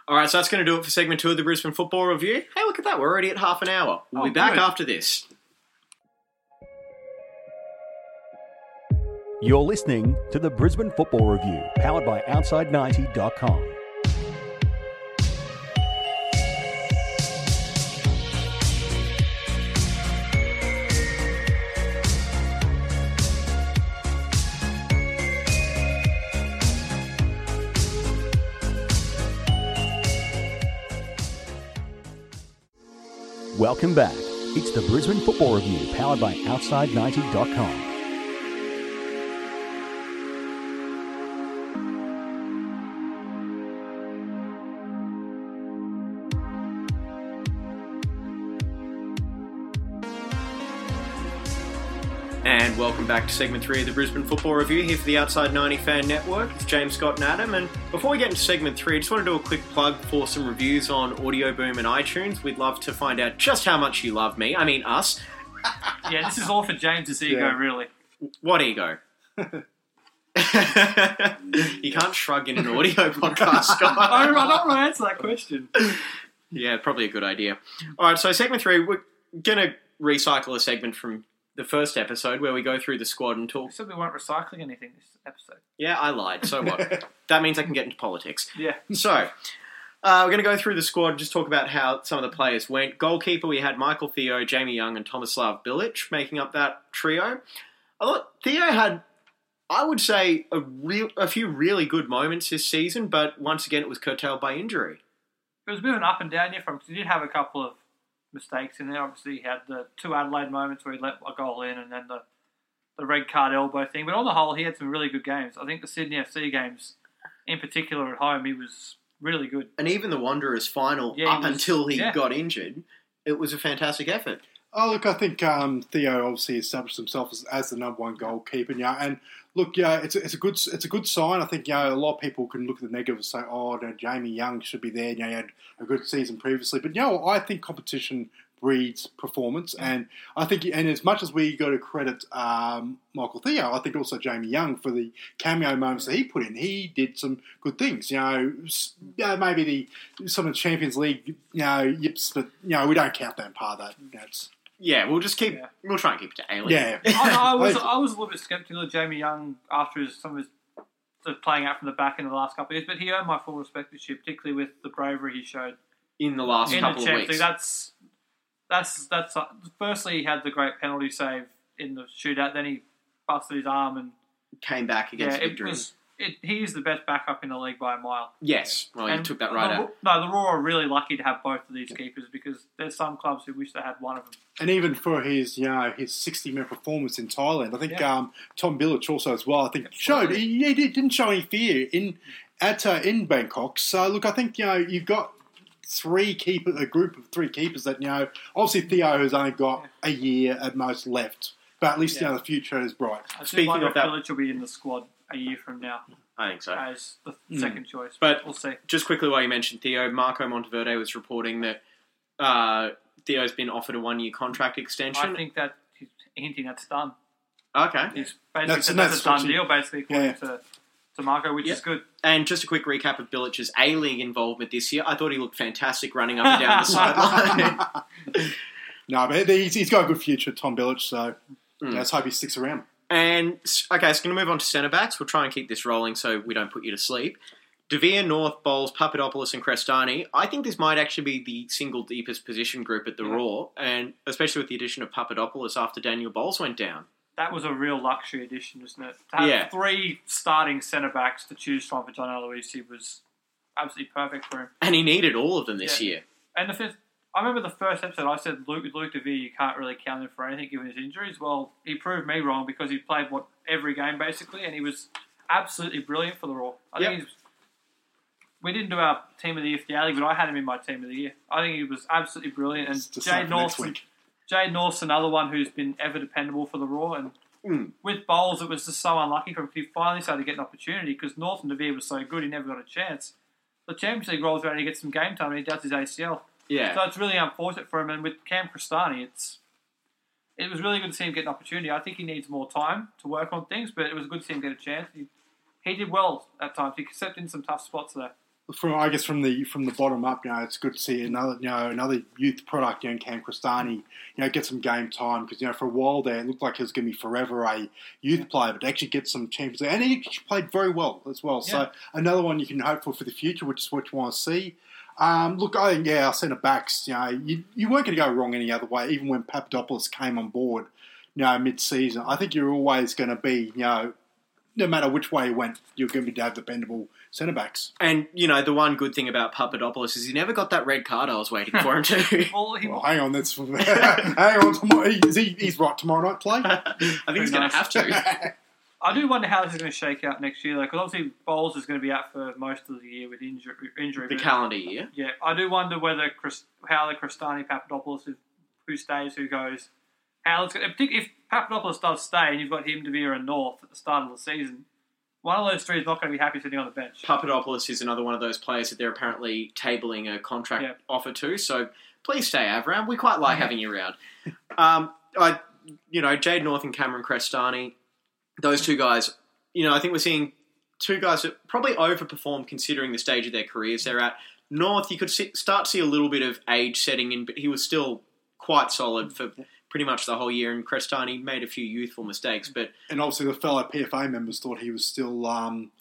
All right, so that's going to do it for segment two of the Brisbane Football Review. Hey, look at that, we're already at half an hour. We'll Oh, be back good. after this. You're listening to the Brisbane Football Review, powered by Outside90.com. Welcome back. It's the Brisbane Football Review, powered by Outside90.com. welcome back to segment three of the Brisbane Football Review here for the Outside 90 Fan Network. It's James Scott and Adam. And before we get into segment three, I just want to do a quick plug for some reviews on Audio Boom and iTunes. We'd love to find out just how much you love me. I mean, us. Yeah, this is all for James's ego, Yeah. really. What ego? you can't shrug in an audio podcast, Scott. I don't, I don't want to answer that question. Yeah, probably a good idea. All right, so segment three, we're going to recycle a segment from the first episode where we go through the squad and We talk. said we weren't recycling anything this episode. Yeah, I lied. So what? that means I can get into politics. Yeah. So, uh, we're going to go through the squad and just talk about how some of the players went. Goalkeeper, we had Michael Theo, Jamie Young, and Tomislav Bilic making up that trio. I thought Theo had, I would say, a real, a few really good moments this season, but once again, it was curtailed by injury. It was a bit of an up and down year from because he did have a couple of mistakes in there. Obviously, he had the two Adelaide moments where he let a goal in, and then the the red card elbow thing. But on the whole, he had some really good games. I think the Sydney FC games, in particular at home, he was really good. And even the Wanderers final, Yeah, he up was- until he yeah. got injured, it was a fantastic effort. Oh, look, I think um, Theo obviously established himself as, as the number one goalkeeper. Yeah, and look, yeah, it's a, it's a good it's a good sign. I think you know, a lot of people can look at the negative and say, "Oh, no, Jamie Young should be there." You know, he had a good season previously, but you know, I think competition breeds performance, and I think, and as much as we got to credit um, Michael Theo, I think also Jamie Young for the cameo moments that he put in. He did some good things. You know, you know, maybe the some of the Champions League, you know, yips, but you know, we don't count that part of that. That's Yeah, we'll just keep, Yeah. we'll try and keep it to A-League. yeah. I, I was I was a little bit sceptical of Jamie Young after his, some of his the playing out from the back in the last couple of years, but he earned my full respect this year, particularly with the bravery he showed in the last in the couple of weeks. League. That's that's that's uh, firstly he had the great penalty save in the shootout, then he busted his arm and Came back yeah, against it victory. was it, he is the best backup in the league by a mile. Yes, well, you took that right the, out. No, the Roar are really lucky to have both of these keepers because there's some clubs who wish they had one of them. And even for his, you know, his 60 minute performance in Thailand, I think Yeah. um, Tom Bilic also as well. I think showed Absolutely. he, he didn't show any fear in at uh, in Bangkok. So look, I think you know you've got three keeper, a group of three keepers that you know. Obviously, Theo has only got a year at most left, but at least you know the future is bright. I Speaking wonder of if that- Village will be in the squad a year from now I think so. as the Hmm. second choice. But- we'll see. Just quickly, while you mentioned Theo, Marco Monteverde was reporting that uh, Theo's been offered a one-year contract extension. I think that he's hinting that's done. okay. He's basically That's- that's that's, a done what you- deal, basically, according Yeah. to, to Marco, which Yeah. is good. And just a quick recap of Bilic's A-League involvement this year. I thought he looked fantastic running up and down the sideline. No, but he's, he's got a good future, Tom Bilic. So Mm. yeah, let's hope he sticks around. And okay, so going to move on to centre backs. We'll try and keep this rolling so we don't put you to sleep. DeVere, North, Bowles, Papadopoulos, and Crestani. I think this might actually be the single deepest position group at the Yeah. Roar, and especially with the addition of Papadopoulos after Daniel Bowles went down. That was a real luxury addition, wasn't it? To have Yeah. three starting centre backs to choose from for John Aloisi was absolutely perfect for him. And he needed all of them this Yeah. year. And the fifth, I remember the first episode I said Luke Luke DeVere you can't really count him for anything given his injuries. Well, he proved me wrong because he played what every game basically, and he was absolutely brilliant for the Roar. I Yep. think he's. We didn't do our team of the year for the League, but I had him in my team of the year. I think he was absolutely brilliant. And It's just Jade like North. Jade North's another one who's been ever dependable for the Roar. And Mm. with Bowles, it was just so unlucky for him. He finally started to get an opportunity because North and DeVere was so good, he never got a chance. The Champions League rolls around, he gets some game time, and he does his ACL. Yeah. So it's really unfortunate for him. And with Cam Crestani, it's it was really good to see him get an opportunity. I think he needs more time to work on things, but it was good to see him get a chance. He, he did well at times. He stepped in some tough spots there. From I guess from the from the bottom up, you know, it's good to see another you know another youth product, you know, Cam Crestani, you know, get some game time because you know for a while there it looked like he was going to be forever a youth player, but actually get some Champions League, and he actually played very well as well. Yeah. So another one you can hope for for the future, which is what you want to see. Um, look, I think yeah, our centre backs, you know, you, you weren't going to go wrong any other way. Even when Papadopoulos came on board, you know, mid-season, I think you're always going to be, you know, no matter which way you went, you're going to be to have dependable centre backs. And, you know, the one good thing about Papadopoulos is he never got that red card I was waiting for him to. Well, he, Well, hang on, that's hang on. Tomorrow, is he, he's right. Tomorrow night play. I think he's going to have to. I do wonder how this is going to shake out next year, though, because obviously Bowles is going to be out for most of the year with injury. injury The but- calendar year. Yeah, I do wonder whether Chris, how the Crestani Papadopoulos, who- who stays, who goes. How it's going if Papadopoulos does stay and you've got him, DeVere, and North at the start of the season, one of those three is not going to be happy sitting on the bench. Papadopoulos is another one of those players that they're apparently tabling a contract Yeah. offer to. So please stay, Avram. We quite like having you around. Um, I, you know, Jade North and Cameron Crestani, those two guys. You know, I think we're seeing two guys that probably overperformed considering the stage of their careers they're at. North, you could start to see a little bit of age setting in, but he was still quite solid for pretty much the whole year. And Crestani made a few youthful mistakes, but And obviously, the fellow PFA members thought he was still, um,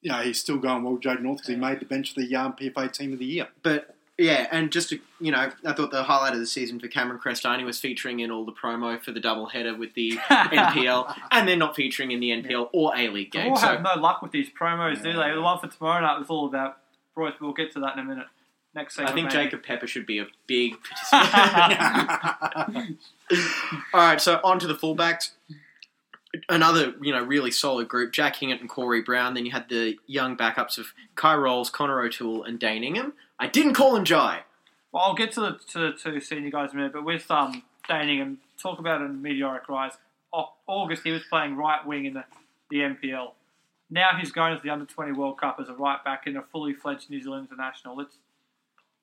you know, he's still going well, Jade North, because he made the bench of the um, PFA team of the year. But yeah, and just to, you know, I thought the highlight of the season for Cameron Crestani was featuring in all the promo for the double header with the NPL, and they're not featuring in the NPL or A League They game. all So have no luck with these promos, do they? The one for tomorrow night was all about Royce. We'll get to that in a minute. Next I think maybe. Jacob Pepper should be a big participant. all right, so on to the fullbacks. Another, you know, really solid group: Jack Hingert and Corey Brown. Then you had the young backups of Kye Rowles, Connor O'Toole, and Dane Ingham. I didn't call him Jai. Well, I'll get to the to the two senior guys in a minute, but with um Daning and talk about a meteoric rise. August he was playing right wing in the, the NPL. Now he's going to the under twenty World Cup as a right back in a fully fledged New Zealand international. It's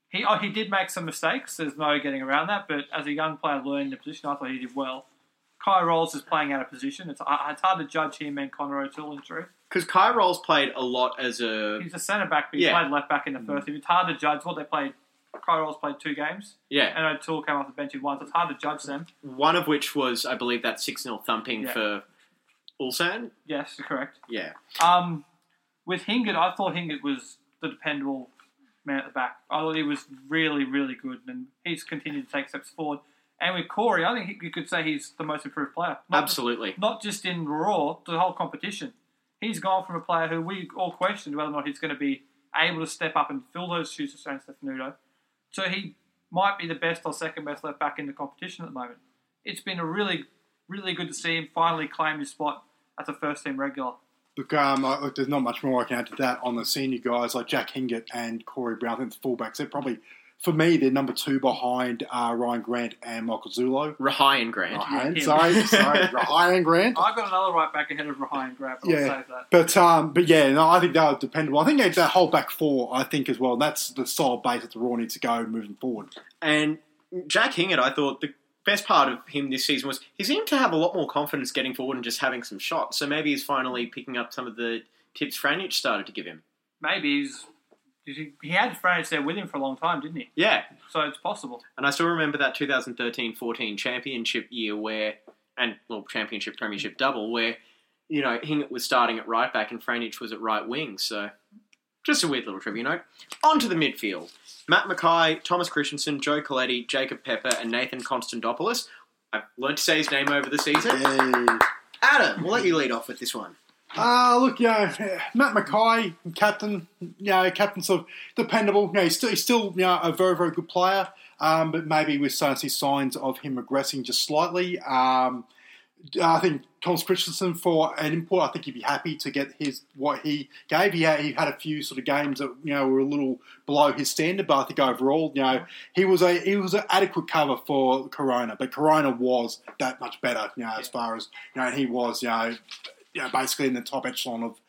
he oh, he did make some mistakes. There's no getting around that. But as a young player learning the position, I thought he did well. Kye Rowles is playing out of position. It's, uh, it's hard to judge him and Connor O'Toole in truth. Because Kye Rowles played a lot as a He's a centre back, but he Yeah. played left back in the first team. It's hard to judge what they played. Kye Rowles played two games, yeah. and O'Toole came off the bench in one, so it's hard to judge them. One of which was, I believe, that 6 0 thumping Yeah. for Ulsan. Yes, correct. Yeah. Um, with Hingert, I thought Hingert was the dependable man at the back. I thought he was really, really good, and he's continued to take steps forward. And with Corey, I think you could say he's the most improved player. Not Absolutely. Just, not just in Roar, the whole competition. he's gone from a player who we all questioned whether or not he's going to be able to step up and fill those shoes of Shane Stefanutto. So he might be the best or second best left back in the competition at the moment. It's been a really, really good to see him finally claim his spot as a first team regular. Look, um, look, there's not much more I can add to that on the senior guys like Jack Hingert and Corey Brown. I think the fullbacks, they're probably, for me, they're number two behind uh, Rhyan Grant and Michael Zullo. Rhyan Grant. Rhyan, him. sorry, sorry, Rhyan Grant. I've got another right back ahead of Rhyan Grant, but I'll Yeah. save that. But um, but yeah, no, I think they are dependable. I think that that whole back four, I think as well. That's the solid base that the Roar needs to go moving forward. And Jack Hingett, I thought the best part of him this season was he seemed to have a lot more confidence getting forward and just having some shots. So maybe he's finally picking up some of the tips Franjic started to give him. Maybe he's. He he had Franjic there with him for a long time, didn't he? Yeah, So it's possible. and I still remember that 2013-14 championship year where, and well, championship premiership double where, you know, Hingert was starting at right back and Franjic was at right wing. So just a weird little trivia note. On to the midfield. Matt McKay, Thomas Kristensen, Joe Caletti, Jacob Pepper, and Nathan Konstandopoulos. I've learned to say his name over the season. Adam, we'll let you lead off with this one. Uh, look, you know, Matt McKay, captain, you know, captain sort of dependable. You know, he's still, he's still you know, a very, very good player, um, but maybe we're starting to see signs of him regressing just slightly. Um, I think Thomas Kristensen for an import, I think he'd be happy to get his what he gave. He had, he had a few sort of games that you know were a little below his standard, but I think overall, you know, he was a he was an adequate cover for Corona. But Corona was that much better, you know, as far as you know, he was, you know, you know, basically in the top echelon of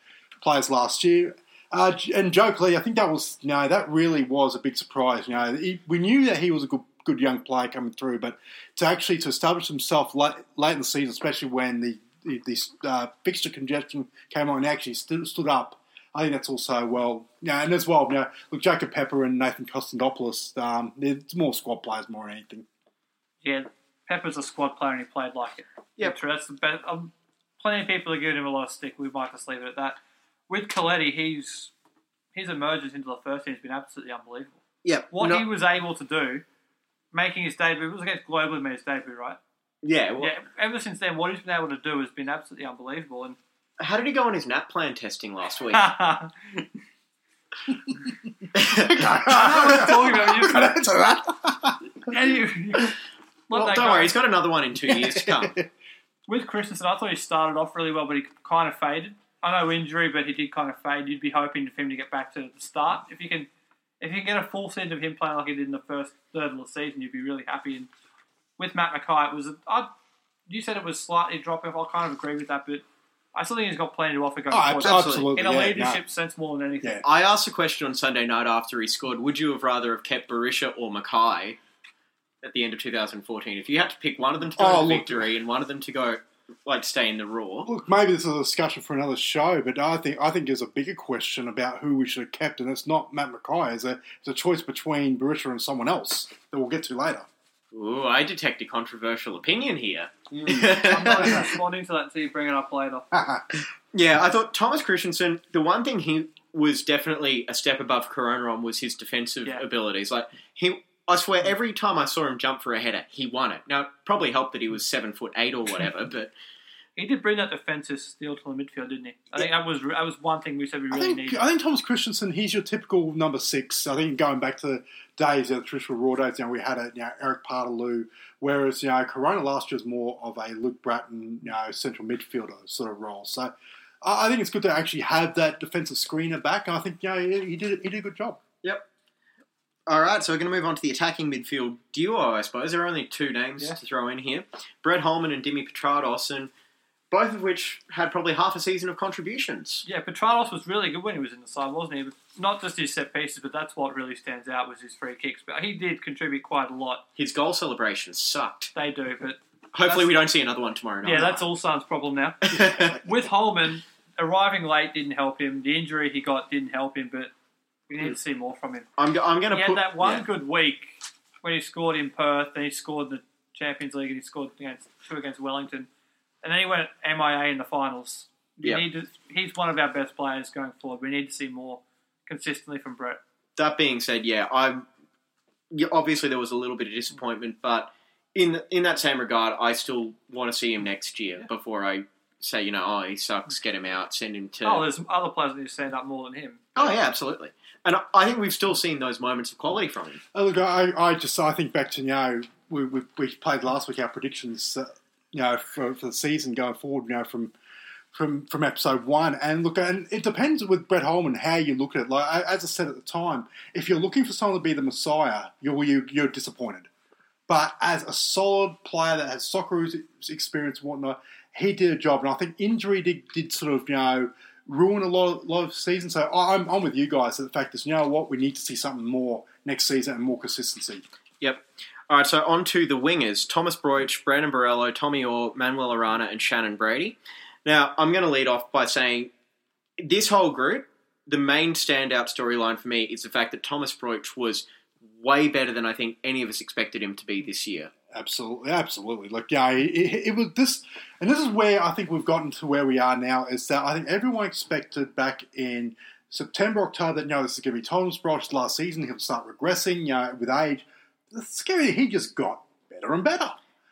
players last year. Uh, and Joe Lee, I think that was, you know, that really was a big surprise. You know, he, we knew that he was a good, good young player coming through, but to actually to establish himself late, late in the season, especially when the the, the uh, fixture congestion came on, and actually stood, stood up. I think that's also well, yeah, and as well, you know, look, Jacob Pepper and Nathan Konstandopoulos, um, they're more squad players more than anything. Yeah, Pepper's a squad player and he played like it. Yeah, true. That's the best. Um, plenty of people are giving him a lot of stick. We might just leave it at that. With Caletti, he's his emergence into the first team has been absolutely unbelievable. Yeah, What he was able to do, making his debut, it was against Global he made his debut, right? yeah, well, yeah. Ever since then, what he's been able to do has been absolutely unbelievable. And How did he go on his NAPLAN testing last week? Talking about you. Can I answer that? Yeah, you- you- well, don't go. worry, he's got another one in two years to come. with Kristensen, I thought he started off really well, but he kind of faded. I know injury, but he did kind of fade. You'd be hoping for him to get back to the start. If you can, if you get a full season of him playing like he did in the first third of the season, you'd be really happy. And with Matt McKay, it was. I, you said it was slightly dropping off. I kind of agree with that, but I still think he's got plenty to offer going Oh, forward. absolutely. absolutely. In a yeah, leadership sense, more than anything. Yeah. I asked a question on Sunday night after he scored. Would you have rather have kept Berisha or McKay at the end of 2014? If you had to pick one of them to go Oh, to look. victory and one of them to go, like, stay in the Roar, Look, maybe this is a discussion for another show, but I think I think there's a bigger question about who we should have kept, and it's not Matt McKay. It's a, it's a choice between Berisha and someone else that we'll get to later. ooh, I detect a controversial opinion here. Mm, I'm not even responding to that until you bring it up later. Yeah, I thought Thomas Kristensen, the one thing he was definitely a step above Corona on was his defensive Yeah. abilities. Like he I swear hmm. every time I saw him jump for a header, he won it. Now it probably helped that he was seven foot eight or whatever, but He did bring that defensive steel to the midfield, didn't he? I think that was that was one thing we said we I really think needed. I think Thomas Kristensen, he's your typical number six. I think going back to the days of the traditional Roar days, you know, we had a you know, Erik Paartalu, whereas you know Corona last year was more of a Luke Brattan, you know, central midfielder sort of role. So I I think it's good to actually have that defensive screener back, and I think you know he he did he did a good job. Yep. All right, so we're going to move on to the attacking midfield duo, I suppose. There are only two names Yeah. to throw in here Brett Holman and Dimi Petratos, and both of which had probably half a season of contributions. Yeah, Petratos was really good when he was in the side, wasn't he? Not just his set pieces, but that's what really stands out was his free kicks. But he did contribute quite a lot. His goal celebrations sucked. They do, but Hopefully, we don't see another one tomorrow night. yeah, that's all Sun's problem now. With Holman arriving late didn't help him. The injury he got didn't help him, but we need to see more from him. I'm, go- I'm going to He had put that one yeah. good week when he scored in Perth, then he scored in the Champions League, and he scored against two against Wellington, and then he went MIA in the finals. We Yeah. need to, he's one of our best players going forward. We need to see more consistently from Brett. that being said, yeah, yeah, obviously there was a little bit of disappointment, but in in that same regard, I still want to see him next year before I say, you know, oh, he sucks, get him out, send him to. Oh, there's other players that need to stand up more than him. Oh, yeah, absolutely. And I- think we've still seen those moments of quality from him. Oh, look, I, I just I think back to you know we, we, we played last week our predictions, uh, you know, for, for the season going forward, you know, from from from episode one, and look, and it depends with Brett Holman how you look at it. Like as I said at the time, if you're looking for someone to be the messiah, you're you, you're disappointed. But as a solid player that has soccer experience and whatnot, he did a job, and I think injury did, did sort of you know ruin a lot of, lot of seasons. So I'm, I'm with you guys. The fact is, you know what, we need to see something more next season and more consistency. Yep. All right, so on to the wingers Thomas Broich, Brandon Borrello, Tommy Oar, Manuel Arana, and Shannon Brady. Now, I'm going to lead off by saying this whole group, the main standout storyline for me is the fact that Thomas Broich was way better than I think any of us expected him to be this year. Absolutely, absolutely. Like, yeah, it, it, was this, and this is where I think we've gotten to where we are now. Is that I think everyone expected back in September, October that you know this is going to be Thomas Broich's last season. He'll start regressing, you know, with age. The scary, he just got better and better,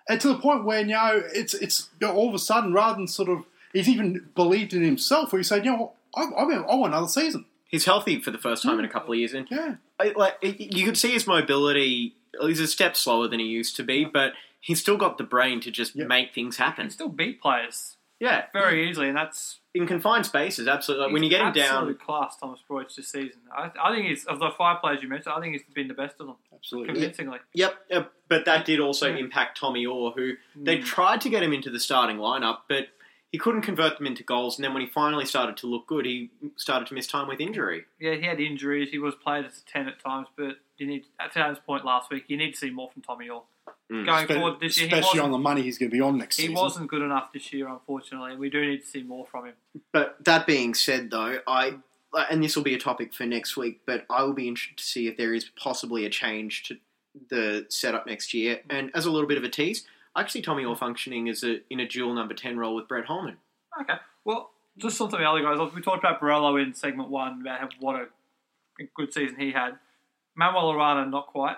and to the point where you know it's it's you know, all of a sudden rather than sort of he's even believed in himself, where he said, you know, I, I, I want another season. He's healthy for the first time in a couple of years, and Yeah, I, like you could see his mobility. He's a step slower than he used to be, but he's still got the brain to just Yep. make things He happen. can still beat players Yeah, very easily, and that's in confined spaces, absolutely. Like when you he's get him down, absolute class. Thomas Broich this season. I, I think he's of the five players you mentioned. I think he's been the best of them, absolutely. convincingly. Yep, yep, but that did also impact Tommy Oar, who they Mm. tried to get him into the starting lineup, but he couldn't convert them into goals. And then when he finally started to look good, he started to miss time with injury. Yeah, he had injuries. He was played as a ten at times, but you need at Adam's point last week. You need to see more from Tommy Oar Mm. going Spe- forward this year. Especially on the money he's going to be on next he season. wasn't good enough this year, unfortunately. We do need to see more from him. But that being said, though, I and this will be a topic for next week, but I will be interested to see if there is possibly a change to the setup next year. And as a little bit of a tease, See Tommy Oar functioning as a in a dual number ten role with Brett Holman. Okay. Well, just some of the other guys. We talked about Borrello in segment one about what a good season he had. Manuel Arana, not quite.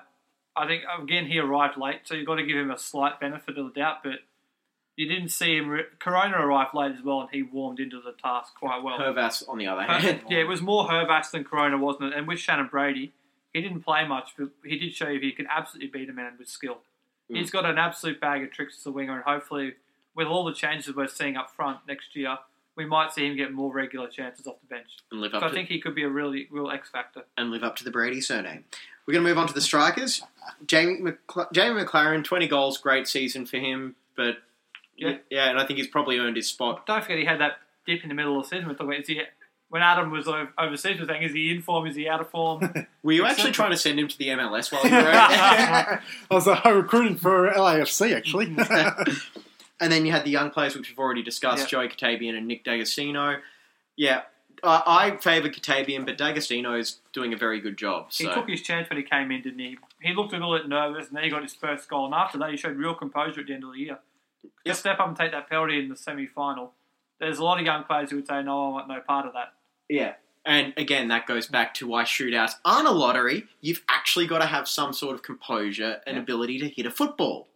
I think again he arrived late, so you've got to give him a slight benefit of the doubt. But you didn't see him. Re- Corona arrived late as well, and he warmed into the task quite well. Hervas, on the other hand, yeah, it was more Hervax than Corona, wasn't it? And with Shannon Brady, he didn't play much, but he did show you he could absolutely beat a man with skill. Mm. He's got an absolute bag of tricks as a winger, and hopefully, with all the changes we're seeing up front next year, we might see him get more regular chances off the bench. and live So up I think he could be a really real X factor. and live up to the Brady surname. We're going to move on to the strikers. Jamie Jamie Maclaren, twenty goals, great season for him, but Yeah. yeah, and I think he's probably earned his spot. Don't forget he had that dip in the middle of the season. We're talking about, is he, when Adam was overseas, was saying, is he in form? Is he out of form? Were you actually trying to send him to the MLS while you were over there? I was uh, recruiting for LAFC actually. And then you had the young players, which we've already discussed, Yeah. Joey Katebian and Nick D'Agostino. Yeah, I, I favour Katebian, but D'Agostino is doing a very good job. He took his chance when he came in, didn't he? He looked a little bit nervous, and then he got his first goal. And after that, he showed real composure at the end of the year. Yep. Just step up and take that penalty in the semi-final. There's a lot of young players who would say, "No, I want no part of that." Yeah, and again, that goes back to why shootouts aren't a lottery. You've actually got to have some sort of composure and Yeah. ability to hit a football.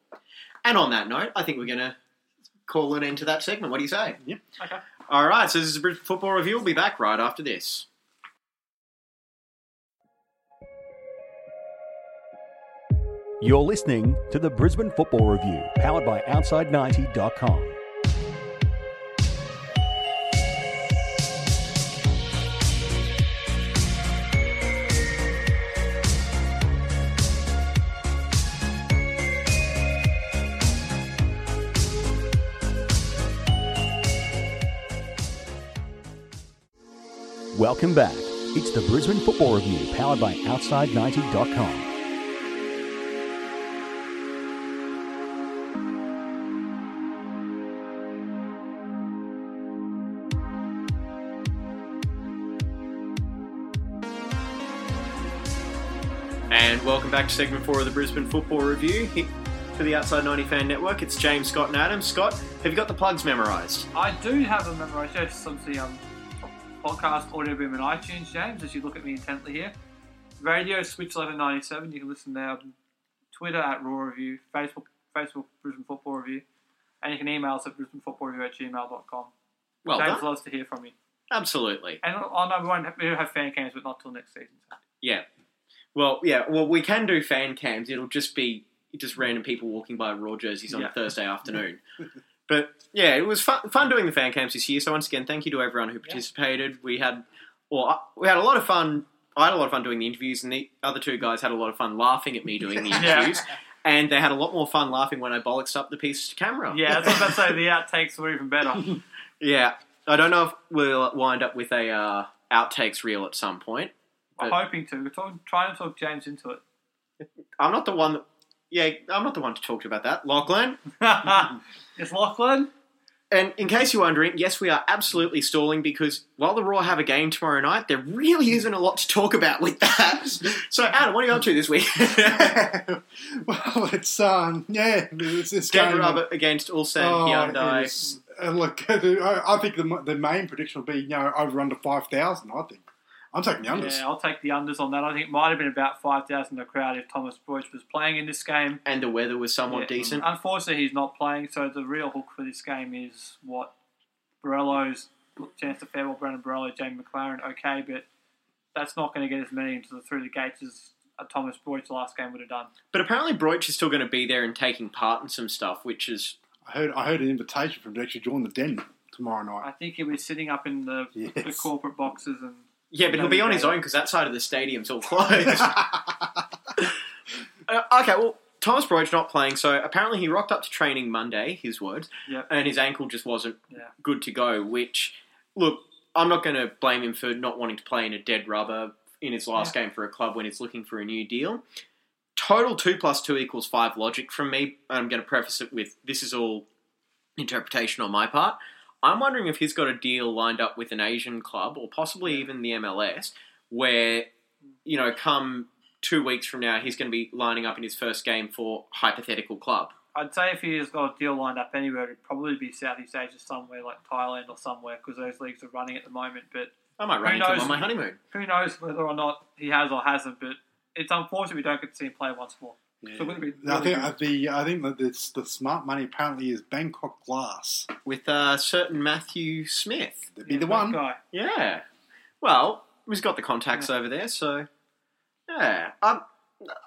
And on that note, I think we're going to call an end to that segment. What do you say? Yep. Okay. All right, so this is a Brisbane Football Review. We'll be back right after this. You're listening to the Brisbane Football Review, powered by Outside90.com. Welcome back. It's the Brisbane Football Review, powered by Outside90.com. And welcome back to segment four of the Brisbane Football Review here for the Outside 90 Fan Network. It's James, Scott, and Adam. Scott, have you got the plugs memorised? I do have a memorized. Yes, some of the um, podcast audio boom and iTunes, James. As you look at me intently here, radio switch eleven ninety seven. You can listen there. Twitter at Roar Review, Facebook Facebook Brisbane Football Review, And you can email us at brisbanefootballreview at gmail.com. Well James done. loves to hear from you. Absolutely. And I know we won't have, we don't have fan cams, but not till next season. So. Yeah. Well, yeah. Well, we can do fan cams. It'll just be just random people walking by Roar jerseys on Yeah. a Thursday afternoon. but yeah, it was fun, fun doing the fan cams this year. So once again, thank you to everyone who participated. We had, well, uh, we had a lot of fun. I had a lot of fun doing the interviews, and the other two guys had a lot of fun laughing at me doing the Yeah. interviews. And they had a lot more fun laughing when I bollocked up the piece to camera. Yeah, that's what I was about to say. The outtakes were even better. Yeah. I don't know if we'll wind up with a uh, outtakes reel at some point. I'm hoping to. We're talking, trying to talk James into it. I'm not the one that. Yeah, I'm not the one to talk about that. Lachlan. it's Lachlan. And in case you're wondering, yes, we are absolutely stalling because while the Roar have a game tomorrow night, there really isn't a lot to talk about with that. So, Adam, what are you up to this week? well, it's um, yeah, it's this Dead game. Rubber against Ulsan Oh, Hyundai. it's- uh, look, I I think the the main prediction will be you know over under five thousand. I think I'm taking the unders. Yeah, I'll take the unders on that. I think it might have been about 5,000 in the crowd if Thomas Broich was playing in this game. And the weather was somewhat Yeah. decent. Unfortunately, he's not playing, so the real hook for this game is what Borrello's chance to farewell Brandon Borrello, Jamie Maclaren. Okay, but that's not going to get as many into the, through the gates as a Thomas Broich last game would have done. But apparently, Broich is still going to be there and taking part in some stuff, which is. I heard I heard an invitation from him to actually join the den tomorrow night. I think he'll be sitting up in the, the corporate boxes and Yeah, but he'll be on his own because that side of the stadium's all closed. Uh, okay, well, Thomas Broich not playing, so apparently he rocked up to training Monday, his words, Yep. and his ankle just wasn't Yeah. good to go, which, look, I'm not going to blame him for not wanting to play in a dead rubber in his last game for a club when he's looking for a new deal. Total 2 plus 2 equals 5 logic from me. And I'm going to preface it with this is all interpretation on my part. I'm wondering if he's got a deal lined up with an Asian club or possibly even the MLS where, you know, come two weeks from now, he's going to be lining up in his first game for hypothetical club. I'd say if he has got a deal lined up anywhere, it'd probably be Southeast Asia somewhere like Thailand or somewhere because those leagues are running at the moment. But I might run into him on my honeymoon. who knows whether or not he has or hasn't. But it's unfortunate we don't get to see him play once more. So it would be I think good. uh, the I think that it's, the smart money apparently is Bangkok Glass. With uh, certain Matthew Smith. That'd be Yeah, the one. guy. Yeah. Well, he's got the contacts over there, so yeah. Um,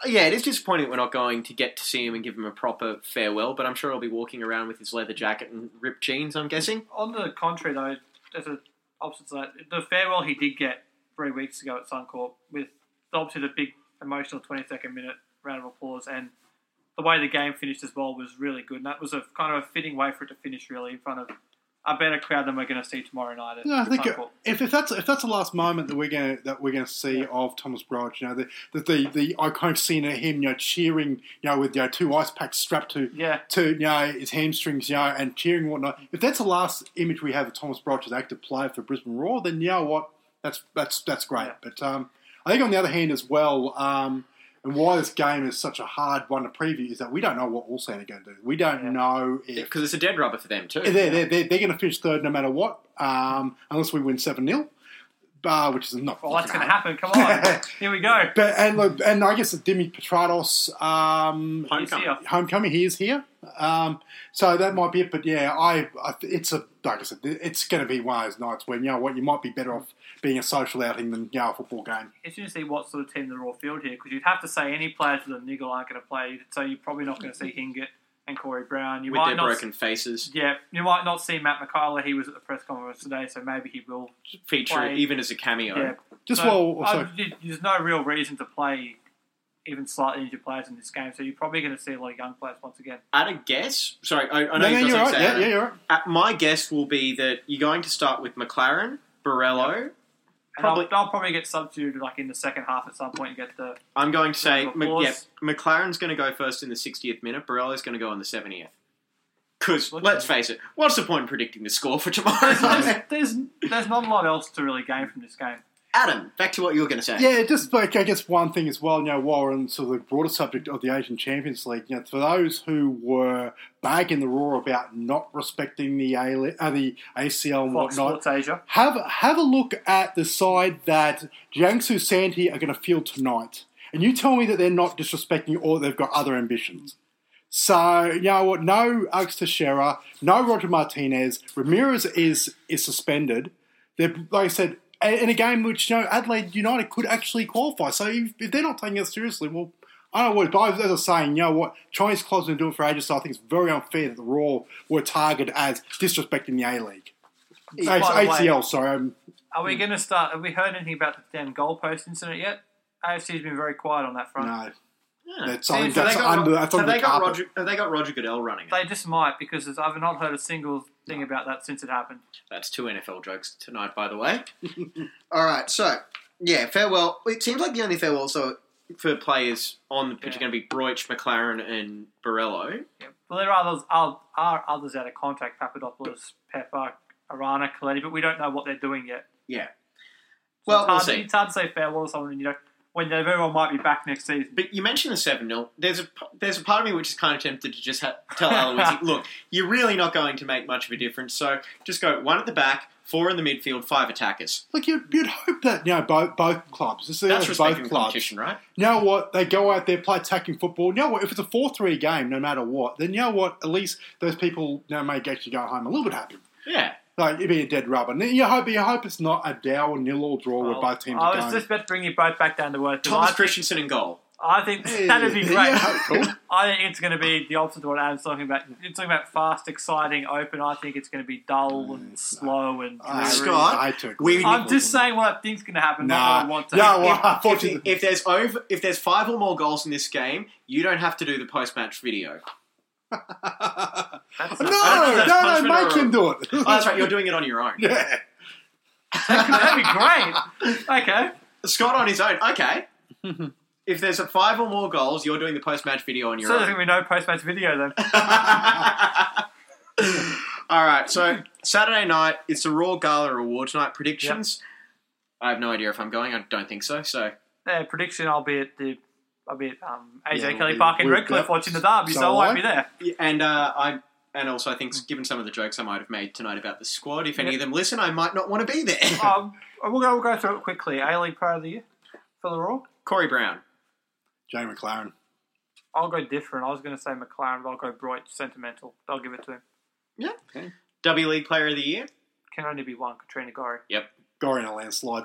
yeah, it is disappointing that we're not going to get to see him and give him a proper farewell, but I'm sure he'll be walking around with his leather jacket and ripped jeans, I'm guessing. On the contrary, though, there's an opposite side. The farewell he did get three weeks ago at Suncorp with obviously the big emotional 22nd minute round of applause and the way the game finished as well was really good. And that was a kind of a fitting way for it to finish really in front of a better crowd than we're going to see tomorrow night at, Yeah, I think if, if that's if that's the last moment that we're going that we're going to see of Thomas Broich, you know, the the the, the iconic scene of him, you know, cheering, you know, with you know two ice packs strapped to Yeah. to you know his hamstrings, you know, and cheering and whatnot. If that's the last image we have of Thomas Broich as active player for Brisbane Roar, then you know what, that's that's that's great. Yeah. But um, I think on the other hand as well. Um, and why this game is such a hard one to preview is that we don't know what Ulsan are going to do. We don't Yeah. know if Because it's a dead rubber for them, too. they're, they're, they're, they're going to finish third no matter what, um, unless we win 7 0, uh, which is not. Well, that's going to happen. Come on. Here we go. But, and, look, and I guess Dimi Petratos um, Homecoming. homecoming, he is here. Um, so that might be it. But yeah, I, I it's a like I said, it's going to be one of those nights when you know what you might be better off being a social outing than you know, a football game. It's interesting to see what sort of team the Roar field here because you'd have to say any players with a niggle aren't going to play. So you're probably not going to see Hingert and Corey Brown. You With might their not broken faces. Yeah, you might not see Matt McKayla. He was at the press conference today, so maybe he will. Feature Play. even as a cameo. Yeah, Just so, well, I- there's no real reason to play even slightly injured players in this game, so you're probably going to see a lot of young players once again. At a guess, sorry, I, I know no, you've no, got you're right. say, Yeah, yeah, you're right. At my guess will be that you're going to start with Maclaren, Borrello. And Probably- I'll, I'll probably get substituted like in the second half at some point and get the. I'm going to say, yeah. Maclaren's going to go first in the 60th minute. Borrello's going to go in the 70th. Because let's face it, what's the point in predicting the score for tomorrow? There's, there's there's not a lot else to really gain from this game. Adam, back to what you were going to say. Yeah, just like I guess one thing as well, you know, while we're on sort of the broader subject of the Asian Champions League, you know, for those who were bagging the Roar about not respecting the A- uh, the ACL and Fox whatnot, Sports Asia. have have a look at the side that Jiangsu Suning are going to field tonight, and you tell me that they're not disrespecting or they've got other ambitions. So you know what? No Alex Teixeira, no Roger Martinez. Ramires is is suspended. They're like I said a- in a game which you know Adelaide United could actually qualify. So if, if they're not taking it seriously, well. I don't know what, but as I was saying, you know what? Chinese clubs have been doing it for ages, so I think it's very unfair that the Roar were targeted as disrespecting the A League. The way- ACL, sorry. Um, Are we going to start? Have we heard anything about the damn goalpost incident yet? AFC's been very quiet on that front. no. Yeah. That's, I think So that's they got, under, that's have under they the got carpet. Roger? Have they got Roger Goodell running it? They just might because I've not heard a single thing about that since it happened. That's two NFL jokes tonight, by the way. All right, so yeah, farewell. It seems like the only farewell so for players on the pitch are going to be Broich, Maclaren, and Borrello. Yeah. Well, there are others, are, are others out of contract: Papadopoulos, Pepper, uh, Arana, Caletti, but we don't know what they're doing yet. Yeah. So Well, it's we'll hard, see. It's hard to say farewell to someone, you don't know, when they very well might be back next season. But you mentioned the seven 0 There's a there's a part of me which is kind of tempted to just ha- tell Aloisi, look, you're really not going to make much of a difference. So just go one at the back, four in the midfield, five attackers. Look, you'd, you'd hope that you know both both clubs. This is That's both respecting clubs. competition, right? You know what? They go out there, play attacking football. You know what? If it's a four-three game, no matter what, then you know what? At least those people you know, may actually go home a little bit happy. Yeah. Like it'd be a dead rubber. And you hope you hope it's not a dow or nil or draw where Well, oh, both teams I was going. just about to bring you both back down to earth. Thomas I think, Kristensen in goal. I think that'd be great. Yeah, cool. I think it's going to be the opposite of what Adam's talking about. You're talking about fast, exciting, open. I think it's going to be dull mm, and slow and I- dreary. Scott, I took we- I'm just saying what I think's going to happen, not Nah. what I want to. Yeah, well, if, unfortunately, if there's over, if there's five or more goals in this game, you don't have to do the post-match video. No, no, I don't know if that's no, make or- him do it. Oh, that's right. You're doing it on your own. yeah. That'd be great. Okay. Scott on his own. Okay. if there's a five or more goals, you're doing the post-match video on your So there's own. going to be no post-match video then. All right. So Saturday night, it's the Roar Gala Awards night. Predictions. I have no idea if I'm going. I don't think so. So Uh, prediction: I'll be at the, I'll be at um, AJ Yeah, Kelly we- Park in we- Redcliffe watching the derby, so, So I won't I. be there. and uh, I. And also, I think, given some of the jokes I might have made tonight about the squad, if any of them listen, I might not want to be there. um, we'll go. We'll go through it quickly. A League Player of the Year for the Roar. Corey Brown, Jamie Maclaren. I'll go different. I was going to say Maclaren, but I'll go Bright. Sentimental. I'll give it to him. yeah, Okay. W League Player of the Year, Can only be one. Katrina Gorry. Gory in a landslide.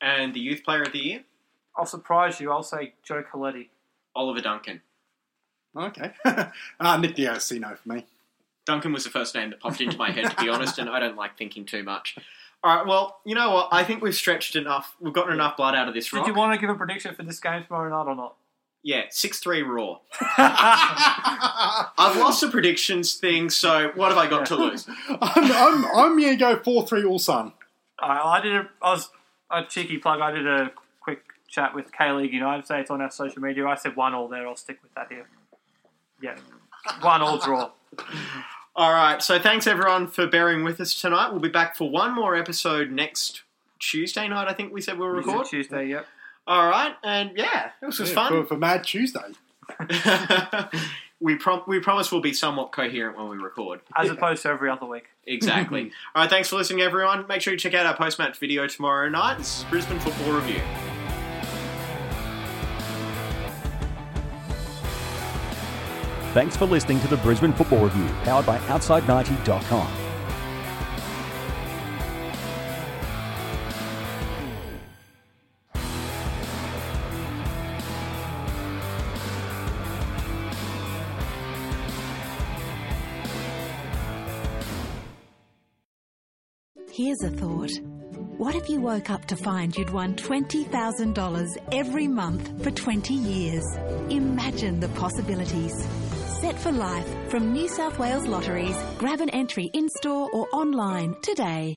and the Youth Player of the Year, I'll surprise you. I'll say Joe Caletti. Oliver Duncan. Okay. uh, Nick D'Agostino for me. Duncan was the first name that popped into my head, to be honest, and I don't like thinking too much. All right, well, you know what? I think we've stretched enough. We've gotten enough blood out of this Did you want to give a prediction for this game tomorrow night or not? yeah, six three Roar. I've lost the predictions thing, so what have I got to lose? I'm, I'm, I'm going to go 4 3 Ulsan. I, I did. A, I was a cheeky plug. I did a quick chat with K League United. Say it's on our social media. I said one all there. I'll stick with that here. Yeah, one all draw. All right, so thanks everyone for bearing with us tonight. We'll be back for one more episode next Tuesday night. I think we said we'll record. Tuesday. Yep. All right, and yeah, this was Yeah, fun. For, for Mad Tuesday. we prom- we promise we'll be somewhat coherent when we record. As opposed to every other week. Exactly. All right, thanks for listening, everyone. Make sure you check out our post match video tomorrow night. This is Brisbane Football Review. Thanks for listening to the Brisbane Football Review, powered by Outside90.com. Here's a thought. What if you woke up to find you'd won $20,000 every month for 20 years? Imagine the possibilities. Set for life from New South Wales Lotteries. Grab an entry in store or online today.